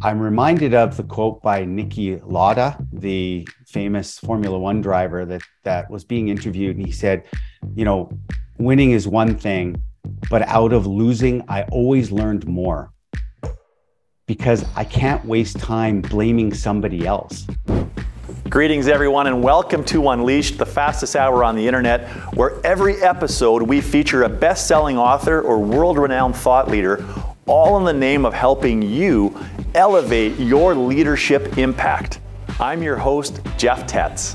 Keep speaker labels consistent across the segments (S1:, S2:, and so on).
S1: I'm reminded of the quote by Niki Lauda, the famous Formula One driver that that was being interviewed, and he said, "You know, winning is one thing, but out of losing, I always learned more because I can't waste time blaming somebody else."
S2: Greetings, everyone, and welcome to Unleashed, the fastest hour on the internet, where every episode we feature a best selling author or world renowned thought leader, all in the name of helping you elevate your leadership impact. I'm your host, Jeff Tetz,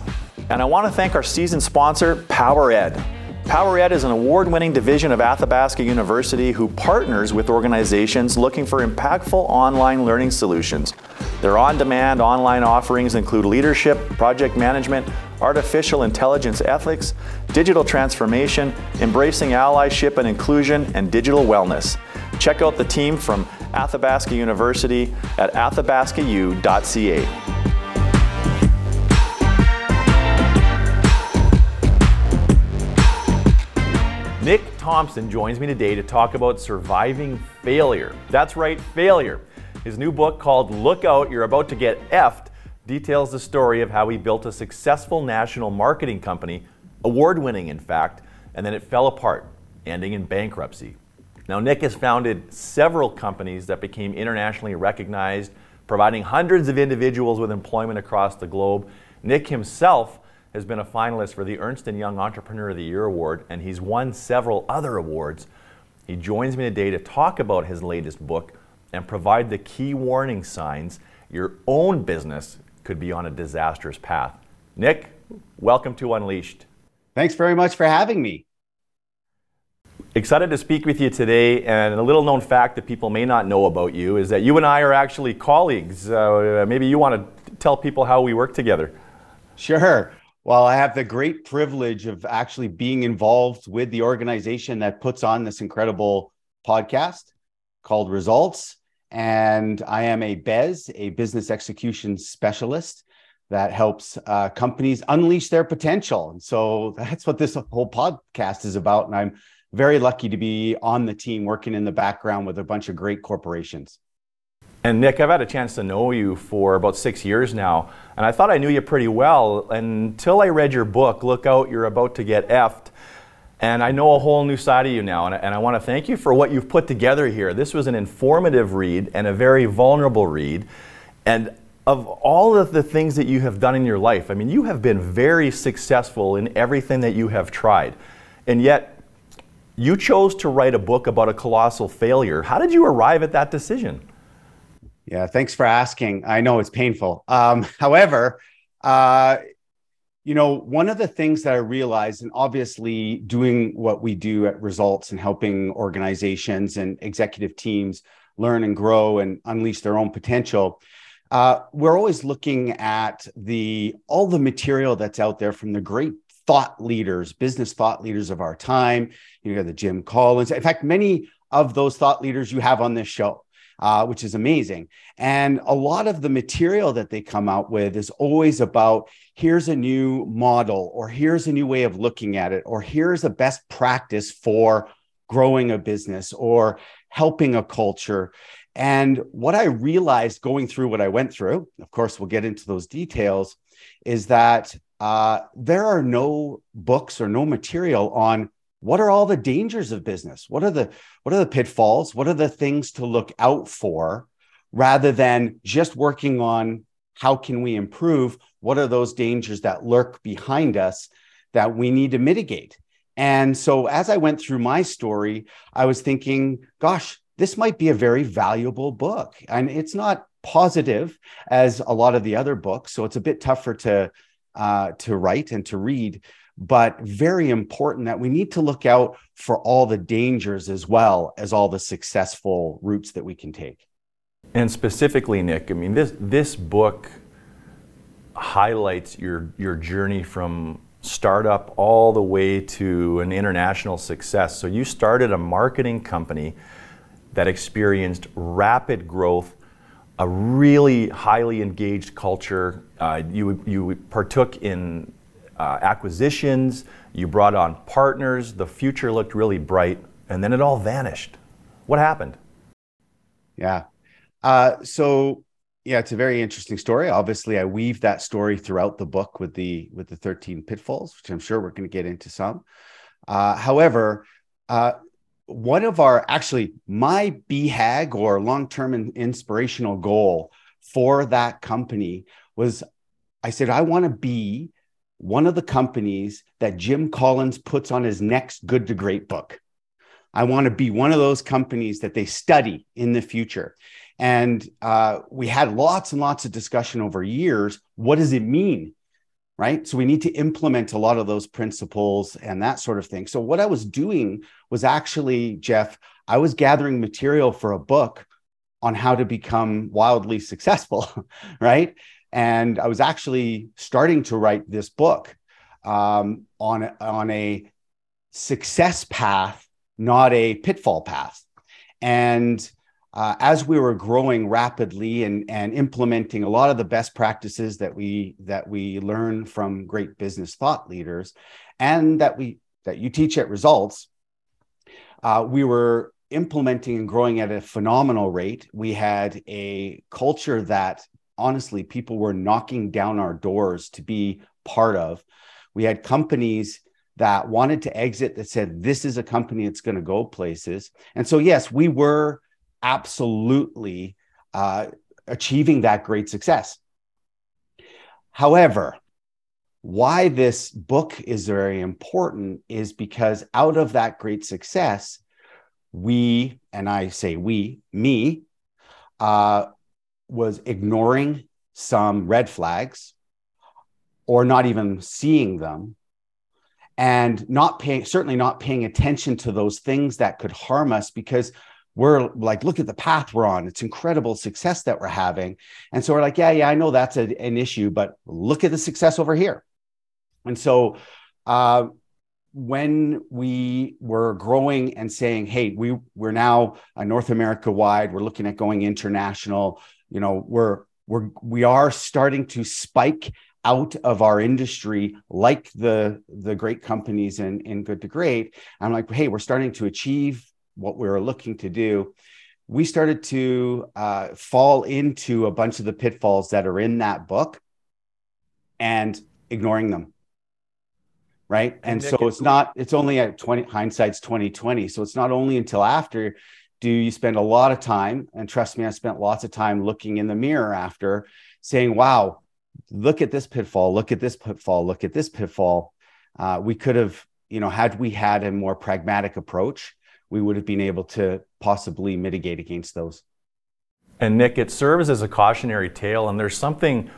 S2: and I want to thank our season sponsor, PowerEd. PowerEd is an award winning division of Athabasca University who partners with organizations looking for impactful online learning solutions. Their on demand online offerings include leadership, project management, artificial intelligence ethics, digital transformation, embracing allyship and inclusion, and digital wellness. Check out the team from Athabasca University at athabascau.ca. Nick Thompson joins me today to talk about surviving failure. That's right, failure. His new book called Look Out, You're About to Get Effed details the story of how he built a successful national marketing company, award winning in fact, and then it fell apart, ending in bankruptcy. Now, Nick has founded several companies that became internationally recognized, providing hundreds of individuals with employment across the globe. Nick himself has been a finalist for the Ernst & Young Entrepreneur of the Year award and he's won several other awards. He joins me today to talk about his latest book and provide the key warning signs your own business could be on a disastrous path. Nick, welcome to Unleashed.
S1: Thanks very much for having me.
S2: Excited to speak with you today. And a little known fact that people may not know about you is that you and I are actually colleagues. Uh, maybe you want to tell people how we work together.
S1: Sure. Well, I have the great privilege of actually being involved with the organization that puts on this incredible podcast called Results. And I am a BES, a business execution specialist that helps uh, companies unleash their potential. And so that's what this whole podcast is about. And I'm very lucky to be on the team working in the background with a bunch of great corporations.
S2: And Nick, I've had a chance to know you for about six years now, and I thought I knew you pretty well until I read your book, Look Out, You're About to Get Effed. And I know a whole new side of you now, and, and I want to thank you for what you've put together here. This was an informative read and a very vulnerable read. And of all of the things that you have done in your life, I mean, you have been very successful in everything that you have tried. And yet, you chose to write a book about a colossal failure. How did you arrive at that decision?
S1: Yeah, thanks for asking. I know it's painful. Um, however, uh, you know, one of the things that I realized, and obviously doing what we do at Results and helping organizations and executive teams learn and grow and unleash their own potential, uh, we're always looking at the all the material that's out there from the great thought leaders, business thought leaders of our time. You know, the Jim Collins. In fact, many of those thought leaders you have on this show uh, which is amazing. And a lot of the material that they come out with is always about here's a new model, or here's a new way of looking at it, or here's a best practice for growing a business or helping a culture. And what I realized going through what I went through, of course, we'll get into those details, is that uh, there are no books or no material on what are all the dangers of business? What are the what are the pitfalls? What are the things to look out for? Rather than just working on how can we improve what are those dangers that lurk behind us that we need to mitigate? And so as i went through my story i was thinking gosh this might be a very valuable book. And it's not positive as a lot of the other books so it's a bit tougher to uh, to write and to read but very important that we need to look out for all the dangers as well as all the successful routes that we can take.
S2: And specifically, Nick, I mean, this, this book highlights your, your journey from startup all the way to an international success. So you started a marketing company that experienced rapid growth, a really highly engaged culture. Uh, you, you partook in uh, acquisitions, you brought on partners, the future looked really bright, and then it all vanished. What happened?
S1: Yeah. Uh, so yeah, it's a very interesting story. Obviously, I weave that story throughout the book with the with the 13 pitfalls, which I'm sure we're going to get into some. Uh, however, uh, one of our actually my BHAG or long term inspirational goal for that company was I said, I want to be one of the companies that Jim Collins puts on his next good to great book. I want to be one of those companies that they study in the future. And uh, we had lots and lots of discussion over years. What does it mean? Right. So we need to implement a lot of those principles and that sort of thing. So what I was doing was actually, Jeff, I was gathering material for a book on how to become wildly successful. right. And I was actually starting to write this book um, on, on a success path, not a pitfall path. And uh, as we were growing rapidly and, and implementing a lot of the best practices that we that we learn from great business thought leaders and that we that you teach at results uh, we were implementing and growing at a phenomenal rate. We had a culture that honestly people were knocking down our doors to be part of. We had companies that wanted to exit that said this is a company that's going to go places. And so yes we were absolutely uh, achieving that great success. However, why this book is very important is because out of that great success, we, and I say we, me, uh, was ignoring some red flags or not even seeing them and not paying certainly not paying attention to those things that could harm us because we're like, look at the path we're on. It's incredible success that we're having. And so we're like, yeah, yeah, I know that's a, an issue, but look at the success over here. And so uh, when we were growing and saying, hey, we we're now North America wide, we're looking at going international, you know, we're we're we are starting to spike out of our industry like the the great companies in in good to great i'm like hey we're starting to achieve what we were looking to do, we started to uh, fall into a bunch of the pitfalls that are in that book and ignoring them. Right. And, and so it's not, it's only at 20 hindsight's 2020. So it's not only until after do you spend a lot of time, and trust me, I spent lots of time looking in the mirror after saying, wow, look at this pitfall, look at this pitfall, look at this pitfall. Uh, we could have, you know, had we had a more pragmatic approach, we would have been able to possibly mitigate against those.
S2: And Nick, it serves as a cautionary tale, and there's something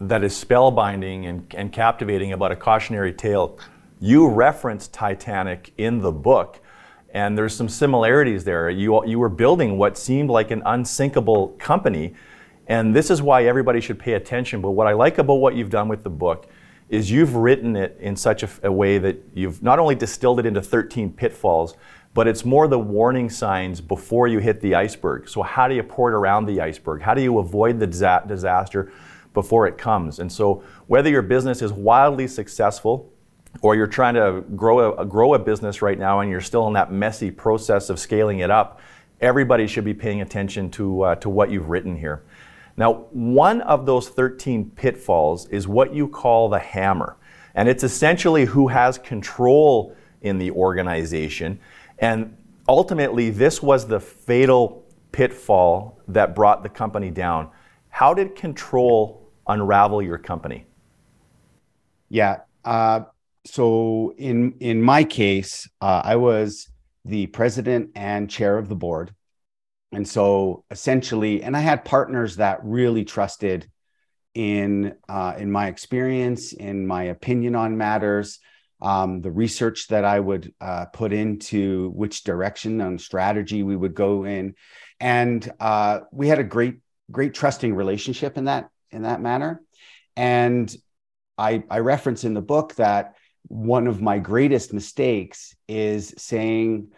S2: that is spellbinding and, and captivating about a cautionary tale. You reference Titanic in the book, and there's some similarities there. You, you were building what seemed like an unsinkable company, and this is why everybody should pay attention. But what I like about what you've done with the book is you've written it in such a, a way that you've not only distilled it into 13 pitfalls, but it's more the warning signs before you hit the iceberg. So, how do you port around the iceberg? How do you avoid the disaster before it comes? And so, whether your business is wildly successful or you're trying to grow a, grow a business right now and you're still in that messy process of scaling it up, everybody should be paying attention to, uh, to what you've written here. Now, one of those 13 pitfalls is what you call the hammer. And it's essentially who has control in the organization. And ultimately, this was the fatal pitfall that brought the company down. How did control unravel your company?
S1: Yeah. Uh, so in in my case, uh, I was the president and chair of the board, and so essentially, and I had partners that really trusted in uh, in my experience, in my opinion on matters, um, the research that I would uh, put into which direction and strategy we would go in, and uh, we had a great, great trusting relationship in that in that manner. And I, I reference in the book that one of my greatest mistakes is saying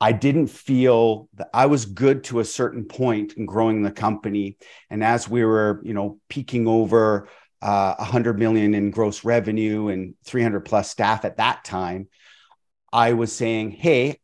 S1: I didn't feel that I was good to a certain point in growing the company, and as we were, you know, peaking over uh, 100 million in gross revenue and 300 plus staff at that time, I was saying, Hey,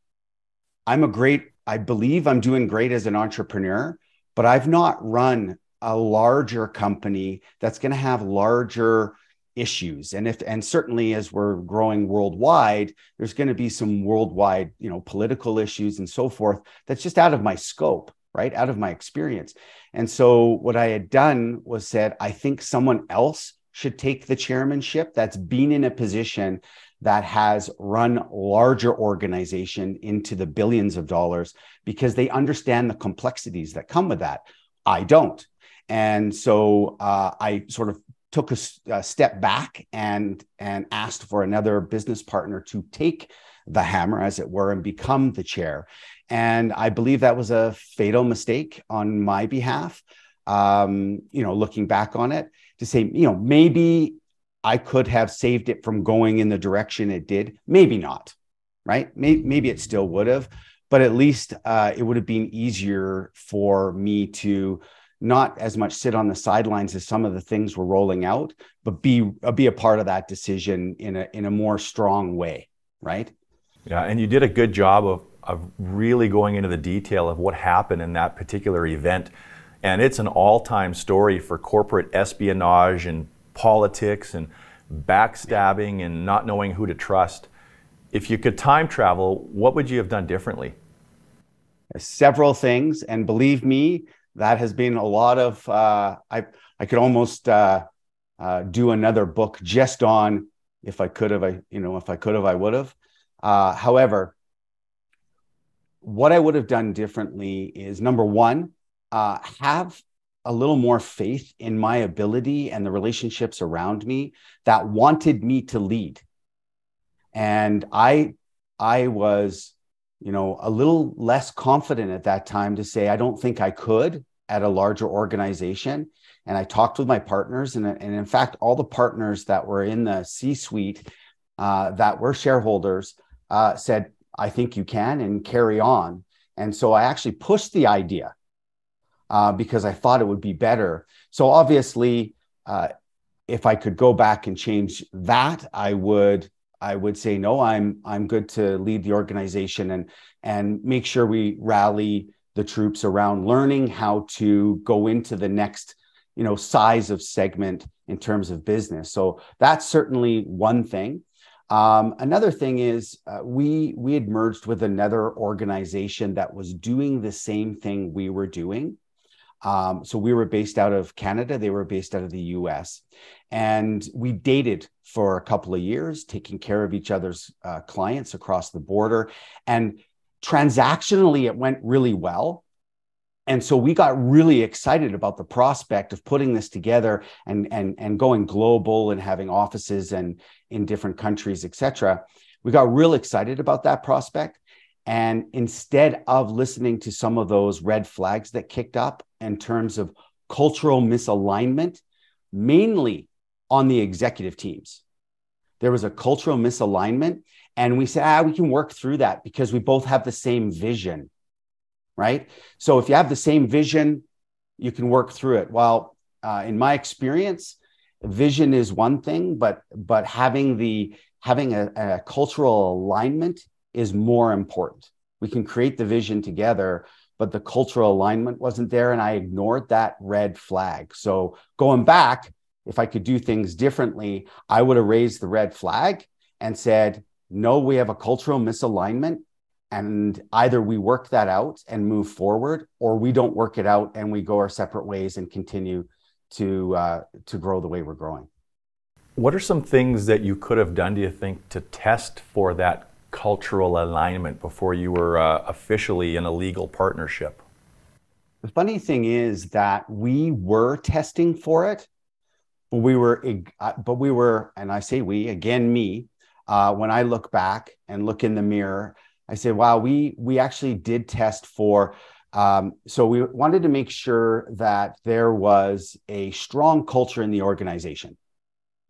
S1: I'm a great, I believe I'm doing great as an entrepreneur, but I've not run a larger company that's going to have larger issues. And if and certainly as we're growing worldwide there's going to be some worldwide you know political issues and so forth that's just out of my scope right? Out of my experience. And so what i had done was said i think someone else should take the chairmanship that's been in a position that has run larger organization into the billions of dollars because they understand the complexities that come with that. I don't and so uh, i sort of took a, a, step back and and asked for another business partner to take the hammer as it were and become the chair. And i believe that was a fatal mistake on my behalf. Um, you know looking back on it to say you know maybe i could have saved it from going in the direction it did. Maybe not right? Maybe, maybe it still would have but at least uh, it would have been easier for me to not as much sit on the sidelines as some of the things were rolling out, but be uh, be a part of that decision in a in a more strong way, right?
S2: Yeah, and you did a good job of of really going into the detail of what happened in that particular event. And it's an all-time story for corporate espionage and politics and backstabbing and not knowing who to trust. If you could time travel, what would you have done differently?
S1: Several things, and believe me, that has been a lot of uh, I I could almost uh, uh, do another book just on if I could have I you know if I could have I would have. Uh, however, what I would have done differently is number one, uh, have a little more faith in my ability and the relationships around me that wanted me to lead. And I I was you know, a little less confident at that time to say, I don't think I could at a larger organization. And I talked with my partners, and, and in fact, all the partners that were in the C suite uh, that were shareholders uh, said, I think you can and carry on. And so I actually pushed the idea uh, because I thought it would be better. So obviously, uh, if I could go back and change that, I would I would say no. I'm I'm good to lead the organization and and make sure we rally the troops around learning how to go into the next you know size of segment in terms of business. So that's certainly one thing. Um, another thing is uh, we we had merged with another organization that was doing the same thing we were doing. Um, so we were based out of Canada, they were based out of the US. And we dated for a couple of years, taking care of each other's uh, clients across the border. And transactionally, it went really well. And so we got really excited about the prospect of putting this together and, and, and going global and having offices and in different countries, et cetera. We got real excited about that prospect. And instead of listening to some of those red flags that kicked up in terms of cultural misalignment, mainly on the executive teams, there was a cultural misalignment. And we said, ah, we can work through that because we both have the same vision. Right. So if you have the same vision, you can work through it. Well, uh, in my experience, vision is one thing, but but having the having a, a cultural alignment is more important. We can create the vision together, but the cultural alignment wasn't there. And I ignored that red flag. So going back, if I could do things differently, I would have raised the red flag and said, no, we have a cultural misalignment. And either we work that out and move forward, or we don't work it out and we go our separate ways and continue to uh, to grow the way we're growing.
S2: What are some things that you could have done, do you think, to test for that cultural alignment before you were uh, officially in a legal partnership?
S1: The funny thing is that we were testing for it, but we were, uh, but we were, and I say we again, me. Uh, when I look back and look in the mirror, I say, "Wow, we we actually did test for." Um, so we wanted to make sure that there was a strong culture in the organization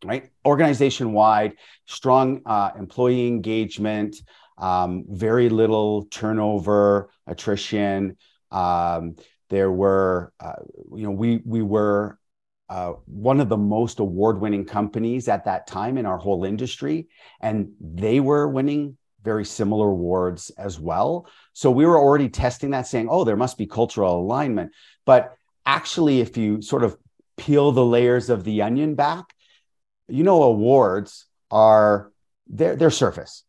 S1: right? Organization wide, strong uh, employee engagement, um, very little turnover, attrition. Um, there were, uh, you know, we we were uh, one of the most award-winning companies at that time in our whole industry, and they were winning very similar awards as well. So we were already testing that, saying, "Oh, there must be cultural alignment." But actually, if you sort of peel the layers of the onion back, you know, awards are their their surface,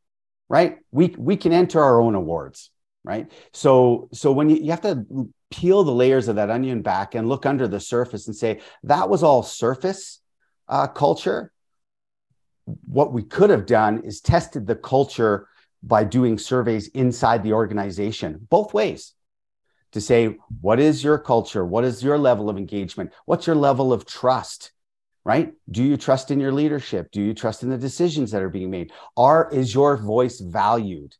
S1: right? We we can enter our own awards, right? So so when you, you have to peel the layers of that onion back and look under the surface and say that was all surface uh, culture. What we could have done is tested the culture by doing surveys inside the organization, both ways to say, what is your culture? What is your level of engagement? What's your level of trust? Right? Do you trust in your leadership? Do you trust in the decisions that are being made? Are is your voice valued?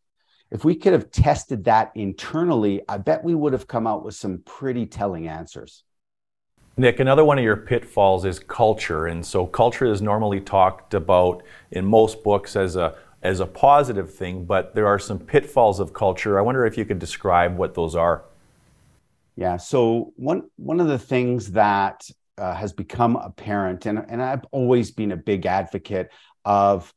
S1: If we could have tested that internally, I bet we would have come out with some pretty telling answers.
S2: Nick, another one of your pitfalls is culture. And so culture is normally talked about in most books as a as a positive thing, but there are some pitfalls of culture. I wonder if you could describe what those are.
S1: Yeah. So one one of the things that uh, has become apparent, and and I've always been a big advocate of,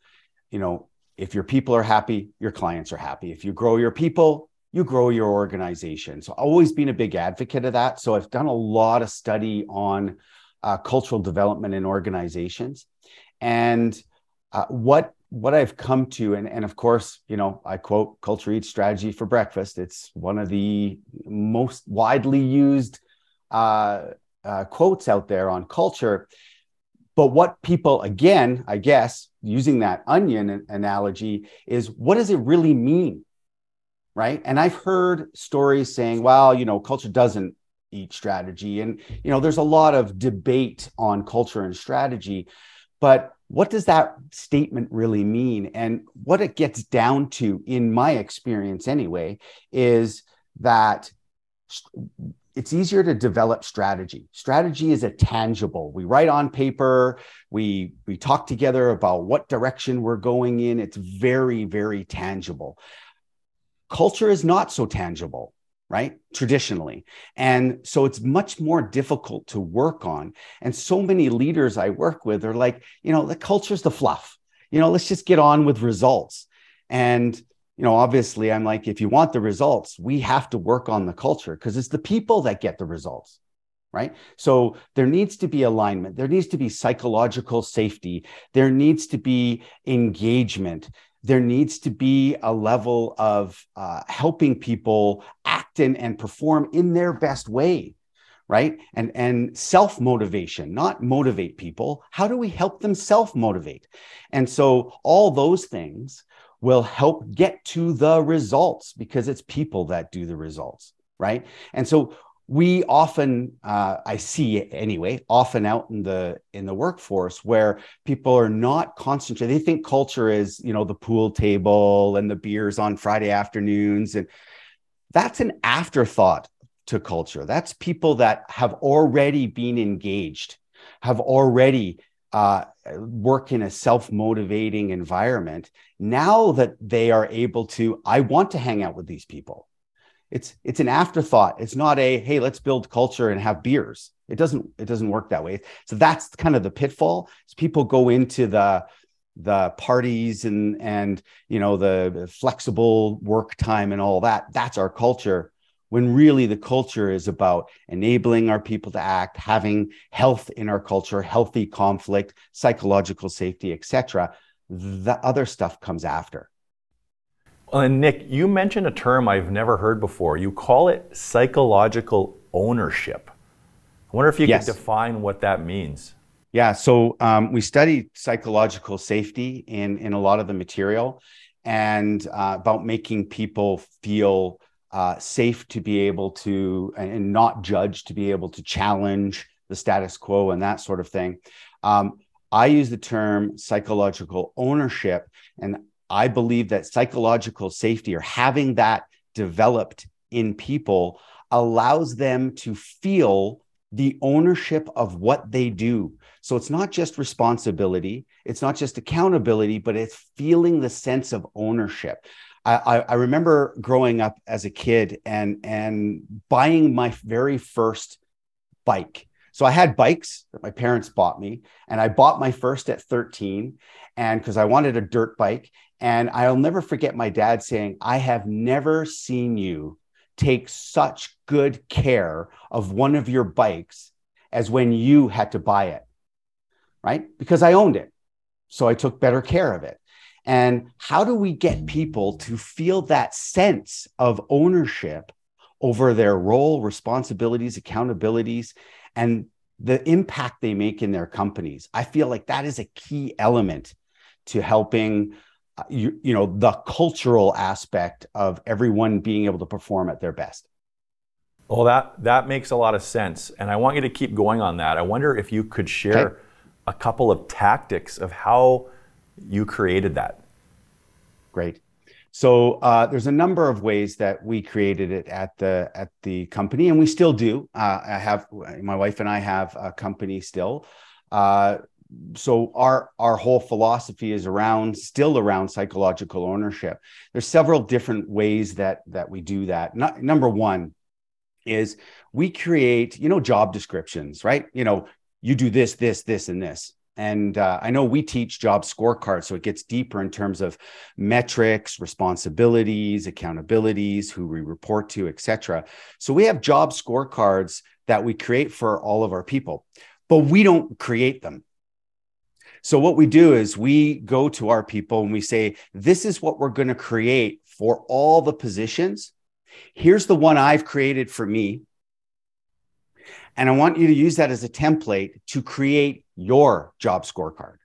S1: you know, if your people are happy, your clients are happy. If you grow your people, you grow your organization. So always been a big advocate of that. So I've done a lot of study on uh, cultural development in organizations, and uh, what what I've come to, and, and of course, you know, I quote culture eats strategy for breakfast. It's one of the most widely used uh, uh, quotes out there on culture. But what people, again, I guess, using that onion analogy, is what does it really mean? Right. And I've heard stories saying, well, you know, culture doesn't eat strategy. And, you know, there's a lot of debate on culture and strategy. But what does that statement really mean? And what it gets down to, in my experience anyway, is that it's easier to develop strategy. Strategy is a tangible. We write on paper, we we talk together about what direction we're going in. It's very very tangible. Culture is not so tangible right? Traditionally. And so it's much more difficult to work on. And so many leaders I work with are like, you know, the culture's the fluff. You know, let's just get on with results. And, you know, obviously, I'm like, if you want the results, we have to work on the culture because it's the people that get the results. Right. So there needs to be alignment. There needs to be psychological safety. There needs to be engagement there needs to be a level of uh, helping people act and, and perform in their best way right and and self motivation not motivate people how do we help them self motivate and so all those things will help get to the results because it's people that do the results right? And so we often uh, i see it anyway often out in the in the workforce where people are not concentrated. They think culture is you know the pool table and the beers on friday afternoons. And that's an afterthought to culture. That's people that have already been engaged have already uh, work in a self-motivating environment now that they are able to i want to hang out with these people. It's it's an afterthought. It's not a hey let's build culture and have beers. It doesn't it doesn't work that way. So that's kind of the pitfall. Is people go into the the parties and and you know the flexible work time and all that. That's our culture when really the culture is about enabling our people to act having health in our culture healthy conflict psychological safety etc the other stuff comes after
S2: well, and Nick, you mentioned a term I've never heard before. You call it psychological ownership. I wonder if you yes. could define what that means.
S1: Yeah, so um, we study psychological safety in in a lot of the material, and uh, about making people feel uh, safe to be able to and not judged to be able to challenge the status quo and that sort of thing. Um, I use the term psychological ownership, and I believe that psychological safety or having that developed in people allows them to feel the ownership of what they do. So it's not just responsibility, it's not just accountability, but it's feeling the sense of ownership. I, I, remember growing up as a kid and and buying my very first bike. So I had bikes that my parents bought me, and I bought my first at 13, and because I wanted a dirt bike, and I'll never forget my dad saying, I have never seen you take such good care of one of your bikes as when you had to buy it, right? Because I owned it. So I took better care of it. And how do we get people to feel that sense of ownership over their role, responsibilities, accountabilities, and the impact they make in their companies? I feel like that is a key element to helping uh, you, you know the cultural aspect of everyone being able to perform at their best
S2: well that that makes a lot of sense and i want you to keep going on that i wonder if you could share okay. a couple of tactics of how you created that.
S1: Great. So uh, there's a number of ways that we created it at the at the company and we still do. Uh, i have my wife and i have a company still. Uh, so our our whole philosophy is around still around psychological ownership. There's several different ways that that we do that. Number one is we create you know job descriptions right? You know you do this this this and this and uh, i know we teach job scorecards so it gets deeper in terms of metrics responsibilities accountabilities who we report to etc so we have job scorecards that we create for all of our people but we don't create them so what we do is we go to our people and we say, this is what we're going to create for all the positions. Here's the one I've created for me. And I want you to use that as a template to create your job scorecard.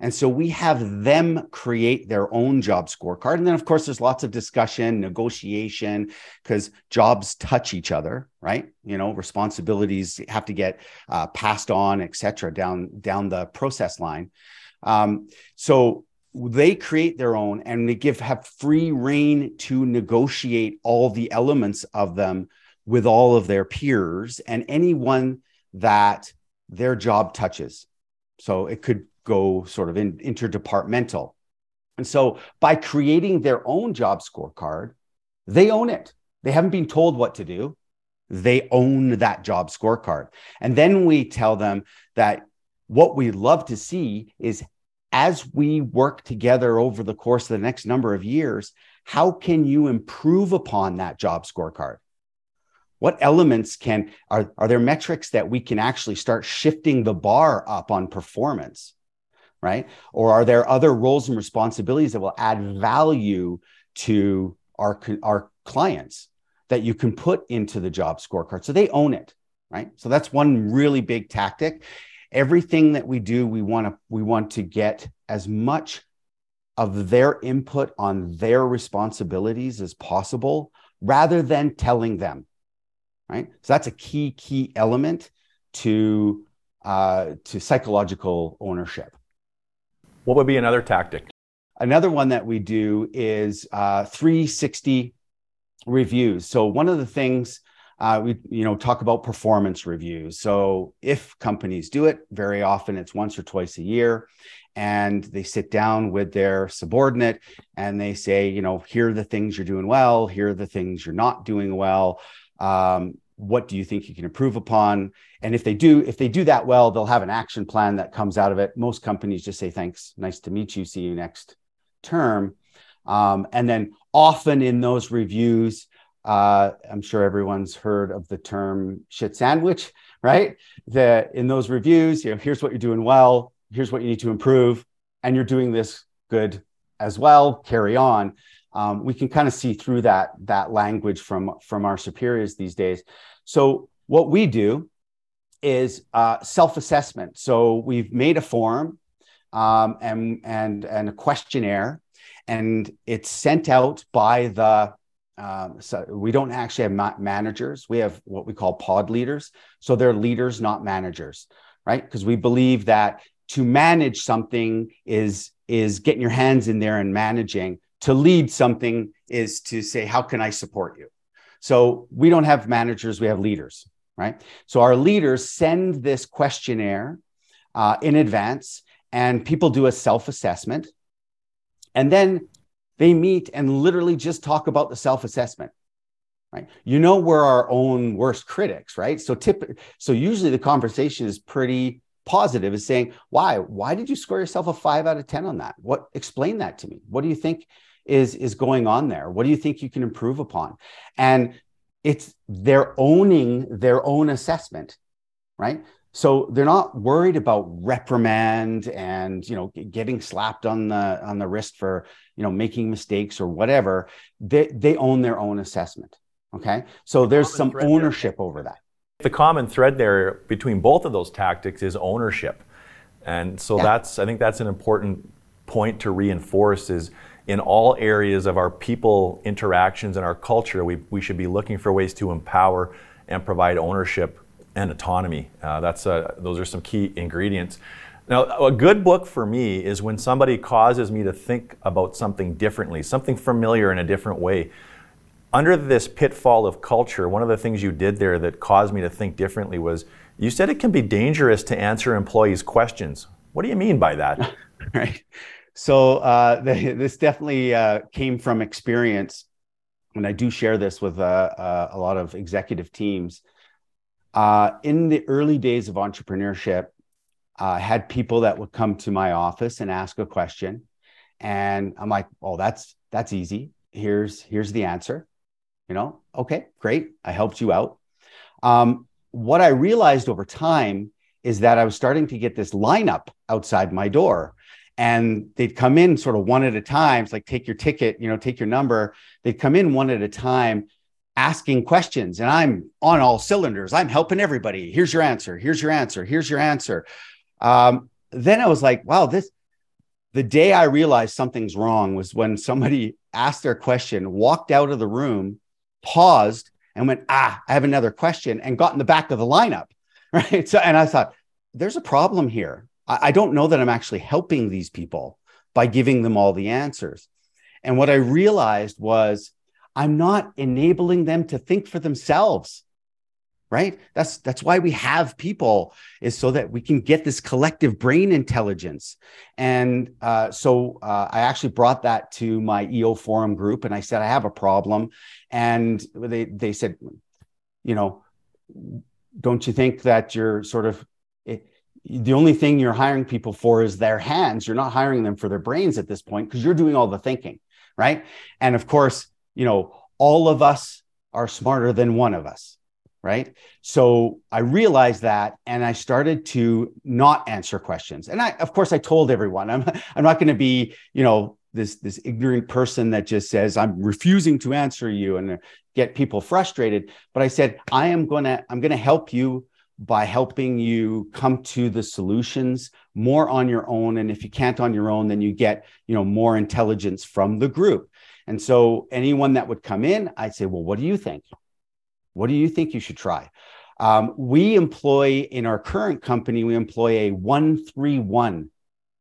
S1: And so we have them create their own job scorecard. And then, of course, there's lots of discussion, negotiation, because jobs touch each other, right? You know, responsibilities have to get uh, passed on, et cetera, down, down the process line. Um, so they create their own and they give have free reign to negotiate all the elements of them with all of their peers and anyone that their job touches. So it could go sort of in, interdepartmental. And so by creating their own job scorecard, they own it. They haven't been told what to do. They own that job scorecard. And then we tell them that what we love to see is as we work together over the course of the next number of years, how can you improve upon that job scorecard? What elements can are, are there metrics that we can actually start shifting the bar up on performance? right? Or are there other roles and responsibilities that will add value to our, our clients that you can put into the job scorecard? So they own it, right? So that's one really big tactic. Everything that we do, we want to we want to get as much of their input on their responsibilities as possible rather than telling them right so that's a key key element to uh, to psychological ownership
S2: what would be another tactic?
S1: Another one that we do is uh, 360 reviews. So one of the things uh, we you know talk about performance reviews. So if companies do it, very often it's once or twice a year, and they sit down with their subordinate and they say, you know, here are the things you're doing well, here are the things you're not doing well. Um, what do you think you can improve upon? And if they do if they do that well they'll have an action plan that comes out of it. Most companies just say thanks nice to meet you see you next term. Um, and then often in those reviews uh, i'm sure everyone's heard of the term shit sandwich right? The in those reviews you know here's what you're doing well. Here's what you need to improve. And you're doing this good as well. Carry on um, we can kind of see through that that language from from our superiors these days so what we do is uh, self-assessment. So we've made a form um, and and and a questionnaire, and it's sent out by the. Um, so we don't actually have ma- managers. We have what we call pod leaders. So they're leaders, not managers, right? Because we believe that to manage something is is getting your hands in there and managing. To lead something is to say, how can I support you? So we don't have managers, we have leaders, right? So our leaders send this questionnaire uh, in advance, and people do a self assessment. And then they meet and literally just talk about the self assessment. Right. You know, we're our own worst critics, right? So tip so usually the conversation is pretty positive, is saying, why? Why did you score yourself a five out of 10 on that? What explain that to me? What do you think is is going on there what do you think you can improve upon and it's they're owning their own assessment, right? So they're not worried about reprimand and you know getting slapped on the on the wrist for you know making mistakes or whatever. They they own their own assessment. Okay, so there's some ownership there. over that.
S2: The common thread there between both of those tactics is ownership, and so yeah. that's I think that's an important point to reinforce is in all areas of our people interactions and our culture, we, we should be looking for ways to empower and provide ownership and autonomy. Uh, that's a, those are some key ingredients. Now, a good book for me is when somebody causes me to think about something differently, something familiar in a different way. Under this pitfall of culture, one of the things you did there that caused me to think differently was you said it can be dangerous to answer employees' questions. What do you mean by that?
S1: right. So uh, this definitely uh, came from experience, and I do share this with uh, uh a lot of executive teams. Uh, in the early days of entrepreneurship, I had people that would come to my office and ask a question, and I'm like, "Oh, that's that's easy. Here's here's the answer." You know, okay, great. I helped you out. Um, what I realized over time is that I was starting to get this lineup outside my door and they'd come in sort of one at a time. It's like take your ticket, you know, take your number. They'd come in one at a time asking questions and I'm on all cylinders. I'm helping everybody. Here's your answer. Here's your answer. Here's your answer. Um, then I was like, wow, this the day I realized something's wrong was when somebody asked their question, walked out of the room, paused, and went, ah, I have another question, and got in the back of the lineup. Right. So, and I thought, there's a problem here. I don't know that I'm actually helping these people by giving them all the answers. And what I realized was I'm not enabling them to think for themselves. Right? That's that's why we have people is so that we can get this collective brain intelligence. And uh, so uh, I actually brought that to my EO forum group, and I said I have a problem, and they they said, you know, don't you think that you're sort of the only thing you're hiring people for is their hands. You're not hiring them for their brains at this point because you're doing all the thinking, right? And of course, you know, all of us are smarter than one of us, right? So I realized that and I started to not answer questions. And I of course I told everyone I'm I'm not going to be, you know, this this ignorant person that just says I'm refusing to answer you and get people frustrated, but I said I am going to I'm going to help you by helping you come to the solutions more on your own. And if you can't on your own then you get you know more intelligence from the group. And so anyone that would come in i'd say well what do you think? What do you think you should try? Um, we employ in our current company we employ a 131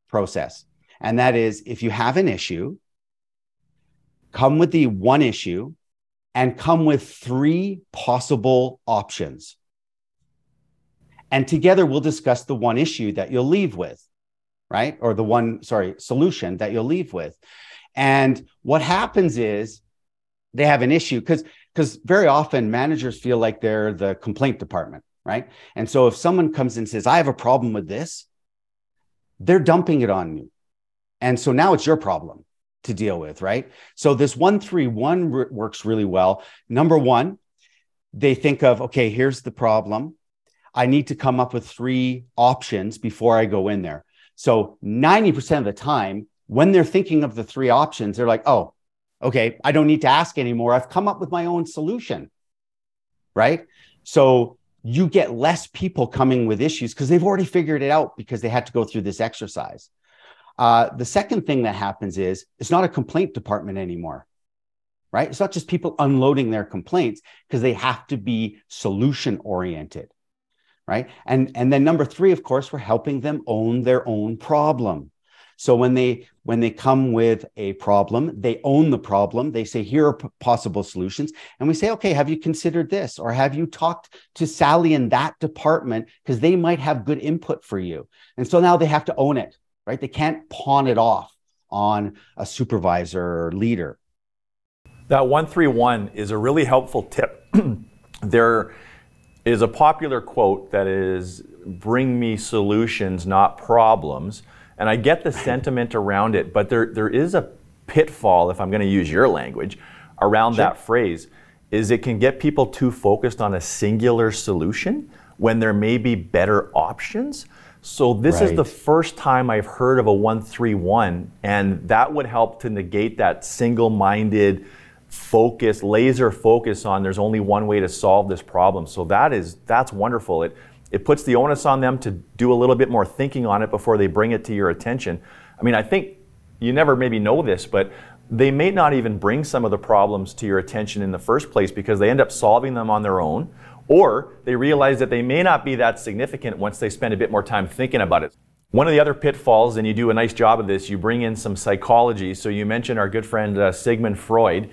S1: process. And that is if you have an issue come with the one issue and come with three possible options and together we'll discuss the one issue that you'll leave with, right? Or the one, sorry, solution that you'll leave with. And what happens is they have an issue because because very often managers feel like they're the complaint department, right? And so if someone comes and says, I have a problem with this, they're dumping it on you. And so now it's your problem to deal with, right? So this 131 works really well. Number one, they think of, okay, here's the problem. I need to come up with three options before I go in there. So 90% of the time, when they're thinking of the three options, they're like, oh, okay, I don't need to ask anymore. I've come up with my own solution. Right. So you get less people coming with issues because they've already figured it out because they had to go through this exercise. Uh, the second thing that happens is it's not a complaint department anymore right? It's not just people unloading their complaints because they have to be solution oriented right? And and then number three of course we're helping them own their own problem. So when they when they come with a problem they own the problem. They say here are p- possible solutions. And we say okay have you considered this? Or have you talked to sally in that department? Because they might have good input for you. And so now they have to own it right? They can't pawn it off on a supervisor or leader.
S2: That 131 is a really helpful tip. There is a popular quote that is bring me solutions, not problems. And I get the sentiment around it, but there, there is a pitfall, if I'm going to use your language, around sure. that phrase. is it can get people too focused on a singular solution when there may be better options. So this right. is the first time I've heard of a 131 and that would help to negate that single-minded focus, laser focus on there's only one way to solve this problem. So that is that's wonderful. It it puts the onus on them to do a little bit more thinking on it before they bring it to your attention. I mean, I think you never maybe know this, but they may not even bring some of the problems to your attention in the first place because they end up solving them on their own, or they realize that they may not be that significant once they spend a bit more time thinking about it. One of the other pitfalls, and you do a nice job of this, you bring in some psychology. So you mentioned our good friend uh, Sigmund Freud.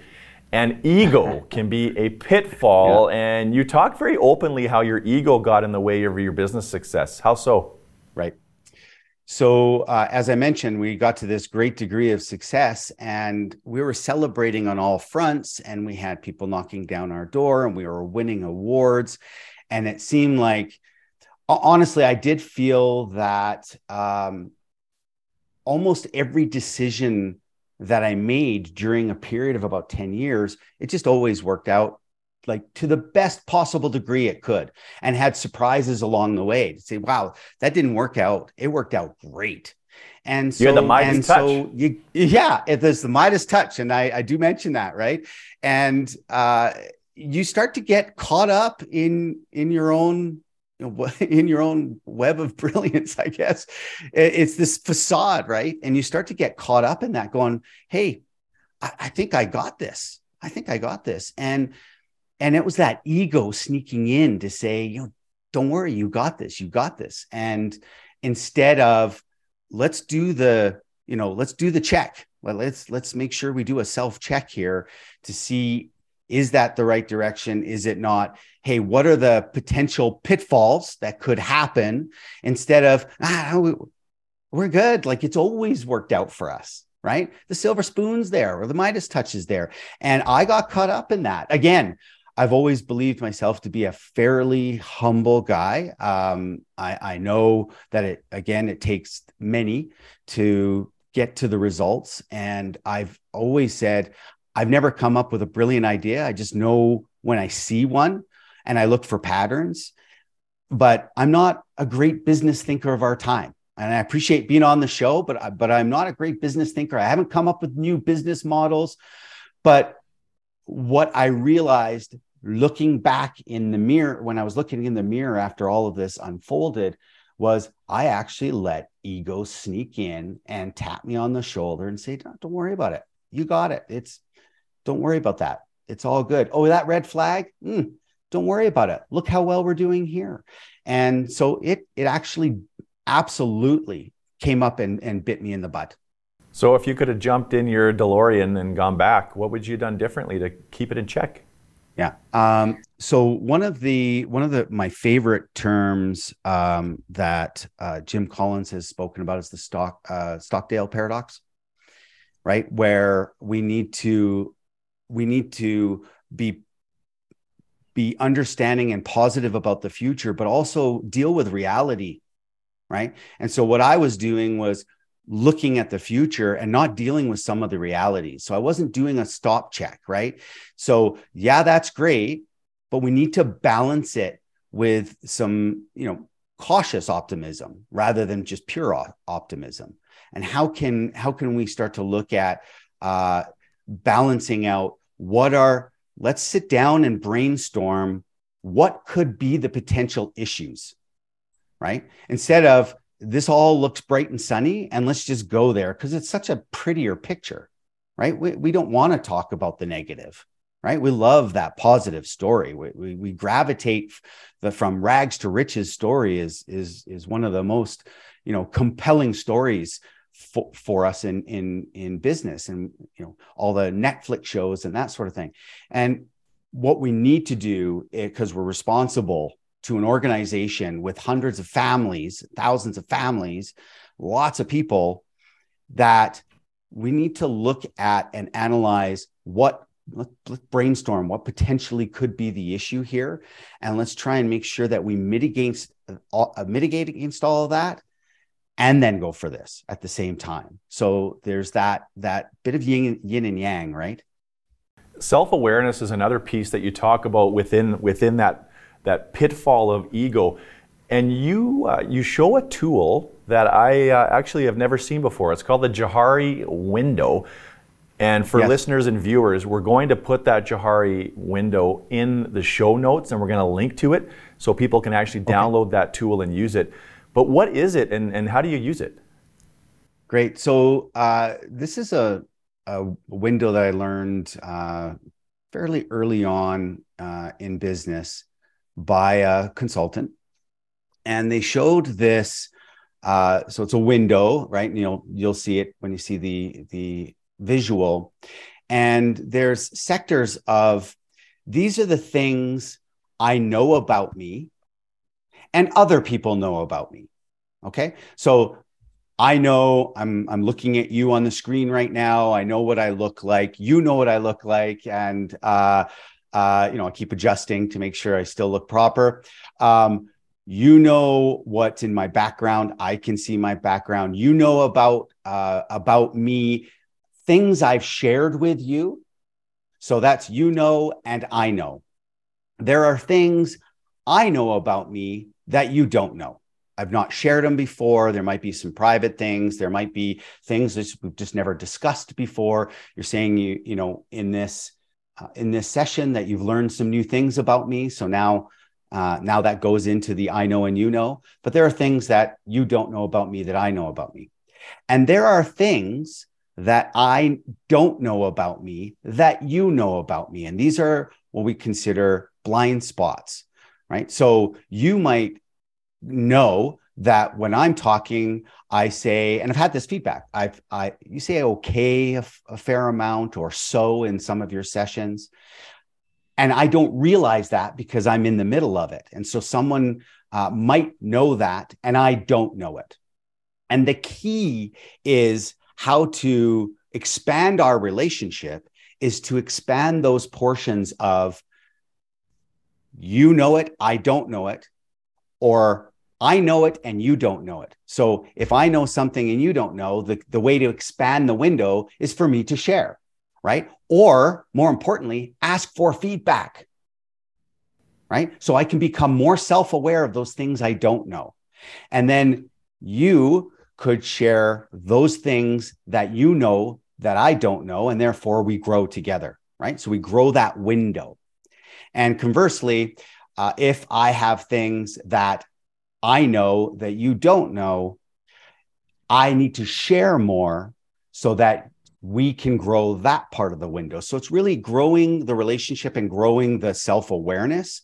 S2: And ego can be a pitfall. Yeah. And you talk very openly how your ego got in the way of your business success. How so?
S1: Right. So, uh, as I mentioned, we got to this great degree of success and we were celebrating on all fronts. And we had people knocking down our door and we were winning awards. And it seemed like, honestly, I did feel that um, almost every decision that I made during a period of about 10 years, it just always worked out like to the best possible degree it could and had surprises along the way to say, wow, that didn't work out. It worked out great. And so,
S2: you the Midas touch. So
S1: you, yeah, it, there's the Midas touch. And I, I do mention that, right? And uh, you start to get caught up in, in your own in your own web of brilliance, I guess. It's this facade, right? And you start to get caught up in that, going, "Hey, I, I think I got this. I think I got this." And and it was that ego sneaking in to say, "You know, don't worry, you got this. You got this." And instead of let's do the you know let's do the check well let's let's make sure we do a self check here to see is that the right direction? Is it not? Hey, what are the potential pitfalls that could happen instead of, ah, we're good. Like it's always worked out for us, right? The silver spoon's there or the Midas touch is there. And I got caught up in that. Again, I've always believed myself to be a fairly humble guy. Um, I, I know that it, again, it takes many to get to the results. And I've always said, I've never come up with a brilliant idea. I just know when I see one and I look for patterns. But I'm not a great business thinker of our time. And I appreciate being on the show, but, but I'm not a great business thinker. I haven't come up with new business models. But what I realized looking back in the mirror, when I was looking in the mirror after all of this unfolded, was I actually let ego sneak in and tap me on the shoulder and say, don't, don't worry about it. You got it. It's don't worry about that. It's all good. Oh, that red flag? Mm, don't worry about it. Look how well we're doing here. And so it it actually absolutely came up and, and bit me in the butt.
S2: So if you could have jumped in your DeLorean and gone back, what would you have done differently to keep it in check?
S1: Yeah. Um, so one of the one of the my favorite terms um, that uh, Jim Collins has spoken about is the stock uh, Stockdale paradox, right? Where we need to we need to be be understanding and positive about the future but also deal with reality right? And so what i was doing was looking at the future and not dealing with some of the realities so i wasn't doing a stop check right? So yeah that's great but we need to balance it with some you know cautious optimism rather than just pure optimism. And how can how can we start to look at uh, balancing out what are let's sit down and brainstorm what could be the potential issues right? Instead of this all looks bright and sunny and let's just go there because it's such a prettier picture right? We, we don't want to talk about the negative right? We love that positive story. We, we, we gravitate the from rags to riches story is is is one of the most you know compelling stories for, for us in in in business and you know all the netflix shows and that sort of thing. And what we need to do because eh, we're responsible to an organization with hundreds of families thousands of families lots of people that we need to look at and analyze what let, us brainstorm what potentially could be the issue here. And let's try and make sure that we mitigate uh, mitigate against all of that and then go for this at the same time. So there's that that bit of yin, yin and yang, right?
S2: self-awareness is another piece that you talk about within within that that pitfall of ego and you uh, you show a tool that I uh, actually have never seen before. It's called the Johari window. And for yes. listeners and viewers, we're going to put that Johari window in the show notes and we're going to link to it so people can actually okay. download that tool and use it. But what is it and, and how do you use it?
S1: Great. So uh, this is a, a, window that I learned uh, fairly early on uh, in business by a consultant. And they showed this. Uh, so it's a window, right? And you'll you'll see it when you see the the visual. And there's sectors of these are the things I know about me and other people know about me. Okay. So I know I'm I'm looking at you on the screen right now. I know what I look like. You know what I look like, and uh, uh, you know I keep adjusting to make sure I still look proper. Um, you know what's in my background. I can see my background. You know about uh, about me things I've shared with you. So that's you know, and I know. There are things I know about me that you don't know. I've not shared them before. There might be some private things. There might be things that we've just never discussed before. You're saying you, you know, in this uh, in this session that you've learned some new things about me. So now, uh, now that goes into the I know and you know. But there are things that you don't know about me that I know about me, and there are things that I don't know about me that you know about me. And these are what we consider blind spots, right? So you might know that when I'm talking, I say, and I've had this feedback. I've, I, you say okay a, fair amount or so in some of your sessions. And I don't realize that because I'm in the middle of it. And so someone uh, might know that, and I don't know it. And the key is how to expand our relationship is to expand those portions of you know it, I don't know it, or I know it and you don't know it. So if I know something and you don't know, the, the way to expand the window is for me to share, right? Or more importantly, ask for feedback, right? So I can become more self aware of those things I don't know. And then you could share those things that you know that I don't know. And therefore, we grow together, right? So we grow that window. And conversely, uh, if I have things that I know that you don't know, I need to share more so that we can grow that part of the window. So it's really growing the relationship and growing the self awareness.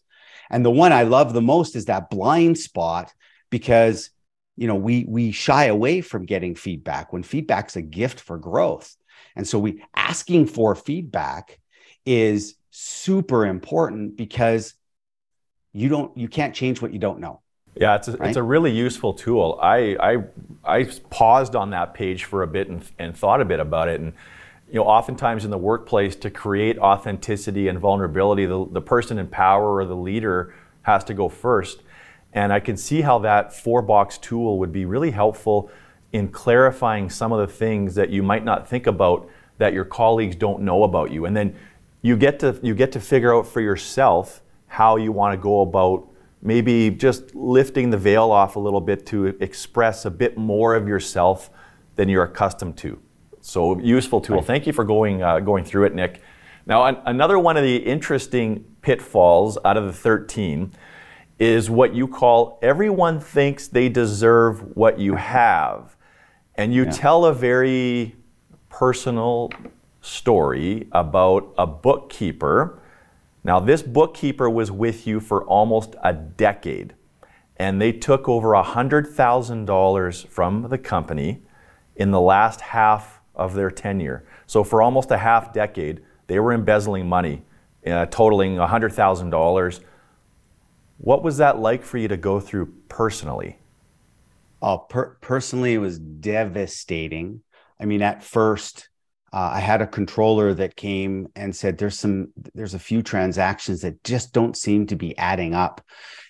S1: And the one I love the most is that blind spot because you know we we shy away from getting feedback when feedback's a gift for growth and so we asking for feedback is super important because you don't you can't change what you don't know
S2: yeah it's a, right? it's a really useful tool I, I i paused on that page for a bit and, and thought a bit about it and you know oftentimes in the workplace to create authenticity and vulnerability the, the person in power or the leader has to go first and I can see how that four box tool would be really helpful in clarifying some of the things that you might not think about that your colleagues don't know about you. And then you get to you get to figure out for yourself how you want to go about maybe just lifting the veil off a little bit to express a bit more of yourself than you're accustomed to. So useful tool. Thank you for going uh, going through it, Nick. Now, an- another one of the interesting pitfalls out of the 13 is what you call everyone thinks they deserve what you have. And you yeah. tell a very personal story about a bookkeeper. Now, this bookkeeper was with you for almost a decade, and they took over $100,000 from the company in the last half of their tenure. So, for almost a half decade, they were embezzling money, uh, totaling $100,000 what was that like for you to go through personally?
S1: Oh, per- personally, it was devastating. I mean, at first, uh, I had a controller that came and said, "There's some, there's a few transactions that just don't seem to be adding up."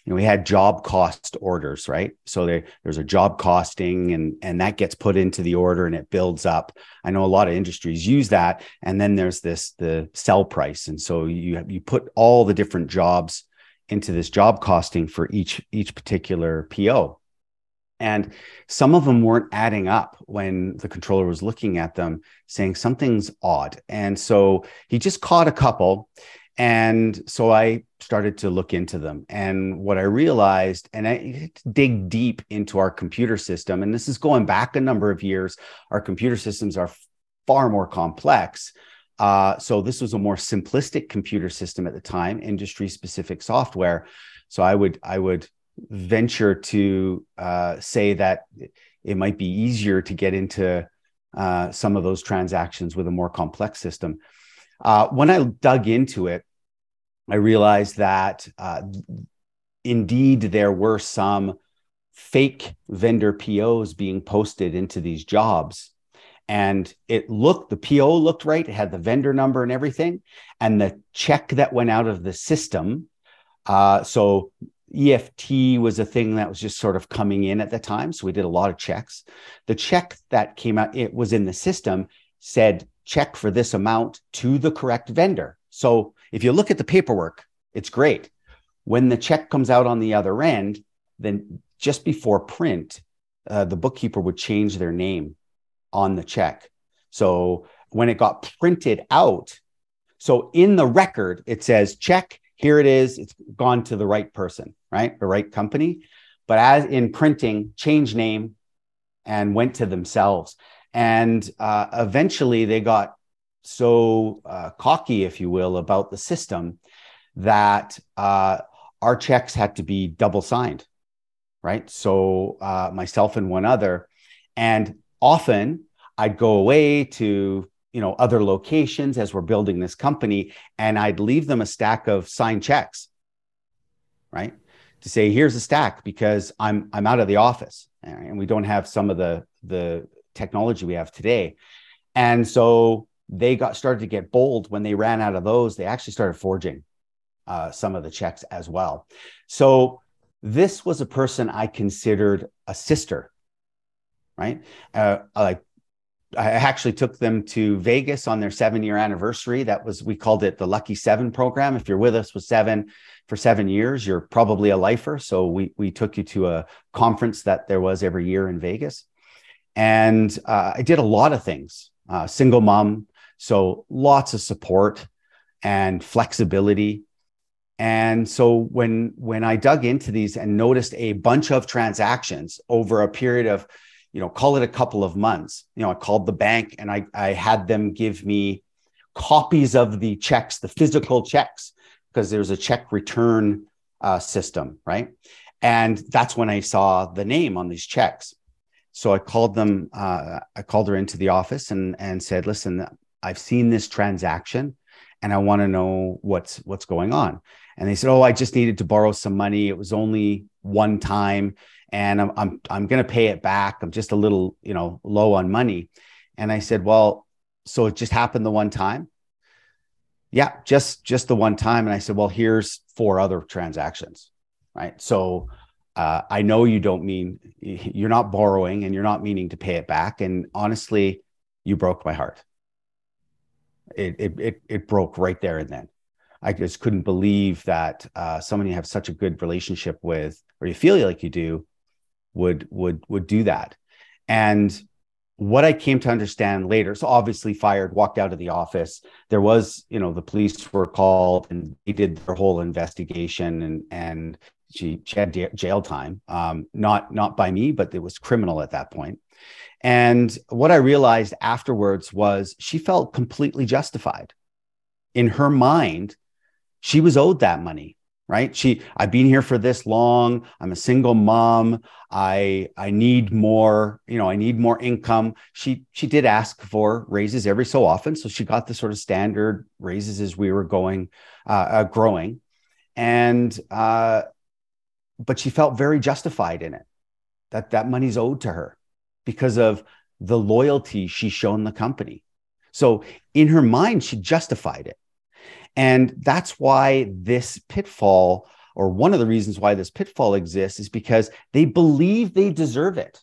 S1: you know we had job cost orders right? So there, there's a job costing and and that gets put into the order and it builds up. I know a lot of industries use that. And then there's this the sell price. And so you you put all the different jobs into this job costing for each each particular po and some of them weren't adding up when the controller was looking at them saying something's odd and so he just caught a couple and so I started to look into them. And what I realized, and I dig deep into our computer system, and this is going back a number of years, our computer systems are far more complex. Uh, so this was a more simplistic computer system at the time, industry specific software. So I would I would venture to uh, say that it might be easier to get into uh, some of those transactions with a more complex system. Uh, when I dug into it, I realized that uh, indeed there were some fake vendor POs being posted into these jobs. And it looked, the PO looked right. It had the vendor number and everything. And the check that went out of the system. Uh, so EFT was a thing that was just sort of coming in at the time. So we did a lot of checks. The check that came out, it was in the system, said check for this amount to the correct vendor. So if you look at the paperwork, it's great. When the check comes out on the other end, then just before print, uh, the bookkeeper would change their name on the check. So when it got printed out, so in the record, it says check, here it is, it's gone to the right person, right? The right company. But as in printing, change name and went to themselves. And uh, eventually they got so uh, cocky, if you will, about the system that uh, our checks had to be double signed, right? So uh, myself and one other, and often I'd go away to you know other locations as we're building this company, and I'd leave them a stack of signed checks, right? To say here's a stack because I'm I'm out of the office and we don't have some of the the technology we have today, and so they got started to get bold when they ran out of those. They actually started forging uh, some of the checks as well. So this was a person I considered a sister, right? Uh, I, I actually took them to Vegas on their seven year anniversary. That was, we called it the Lucky Seven program. If you're with us with seven for seven years, you're probably a lifer. So we, we took you to a conference that there was every year in Vegas. And uh, I did a lot of things, uh, single mom, so lots of support and flexibility. And so when when I dug into these and noticed a bunch of transactions over a period of, you know, call it a couple of months, you know, I called the bank and I, I had them give me copies of the checks, the physical checks, because there's a check return uh, system, right? And that's when I saw the name on these checks. So I called them. Uh, I called her into the office and and said, "Listen, I've seen this transaction and I want to know what's what's going on. And they said, "Oh, I just needed to borrow some money. It was only one time and I'm I'm I'm going to pay it back. I'm just a little, you know, low on money." And I said, "Well, so it just happened the one time?" Yeah, just just the one time and I said, "Well, here's four other transactions." Right? So uh, I know you don't mean you're not borrowing and you're not meaning to pay it back. And honestly, you broke my heart it, it, it, it broke right there and then. I just couldn't believe that uh, someone you have such a good relationship with, or you feel like you do, would would would do that. And what I came to understand later, so obviously fired, walked out of the office. There was, you know, the police were called and they did their whole investigation, and and she, she had jail time, um, not not by me, but it was criminal at that point. And what I realized afterwards was she felt completely justified. In her mind, she was owed that money, right? She, I've been here for this long. I'm a single mom. I, I need more, you know, I need more income. She, she did ask for raises every so often. So she got the sort of standard raises as we were going, uh, uh, growing. And, uh, but she felt very justified in it that that money's owed to her because of the loyalty she's shown the company. So in her mind, she justified it. And that's why this pitfall or one of the reasons why this pitfall exists is because they believe they deserve it.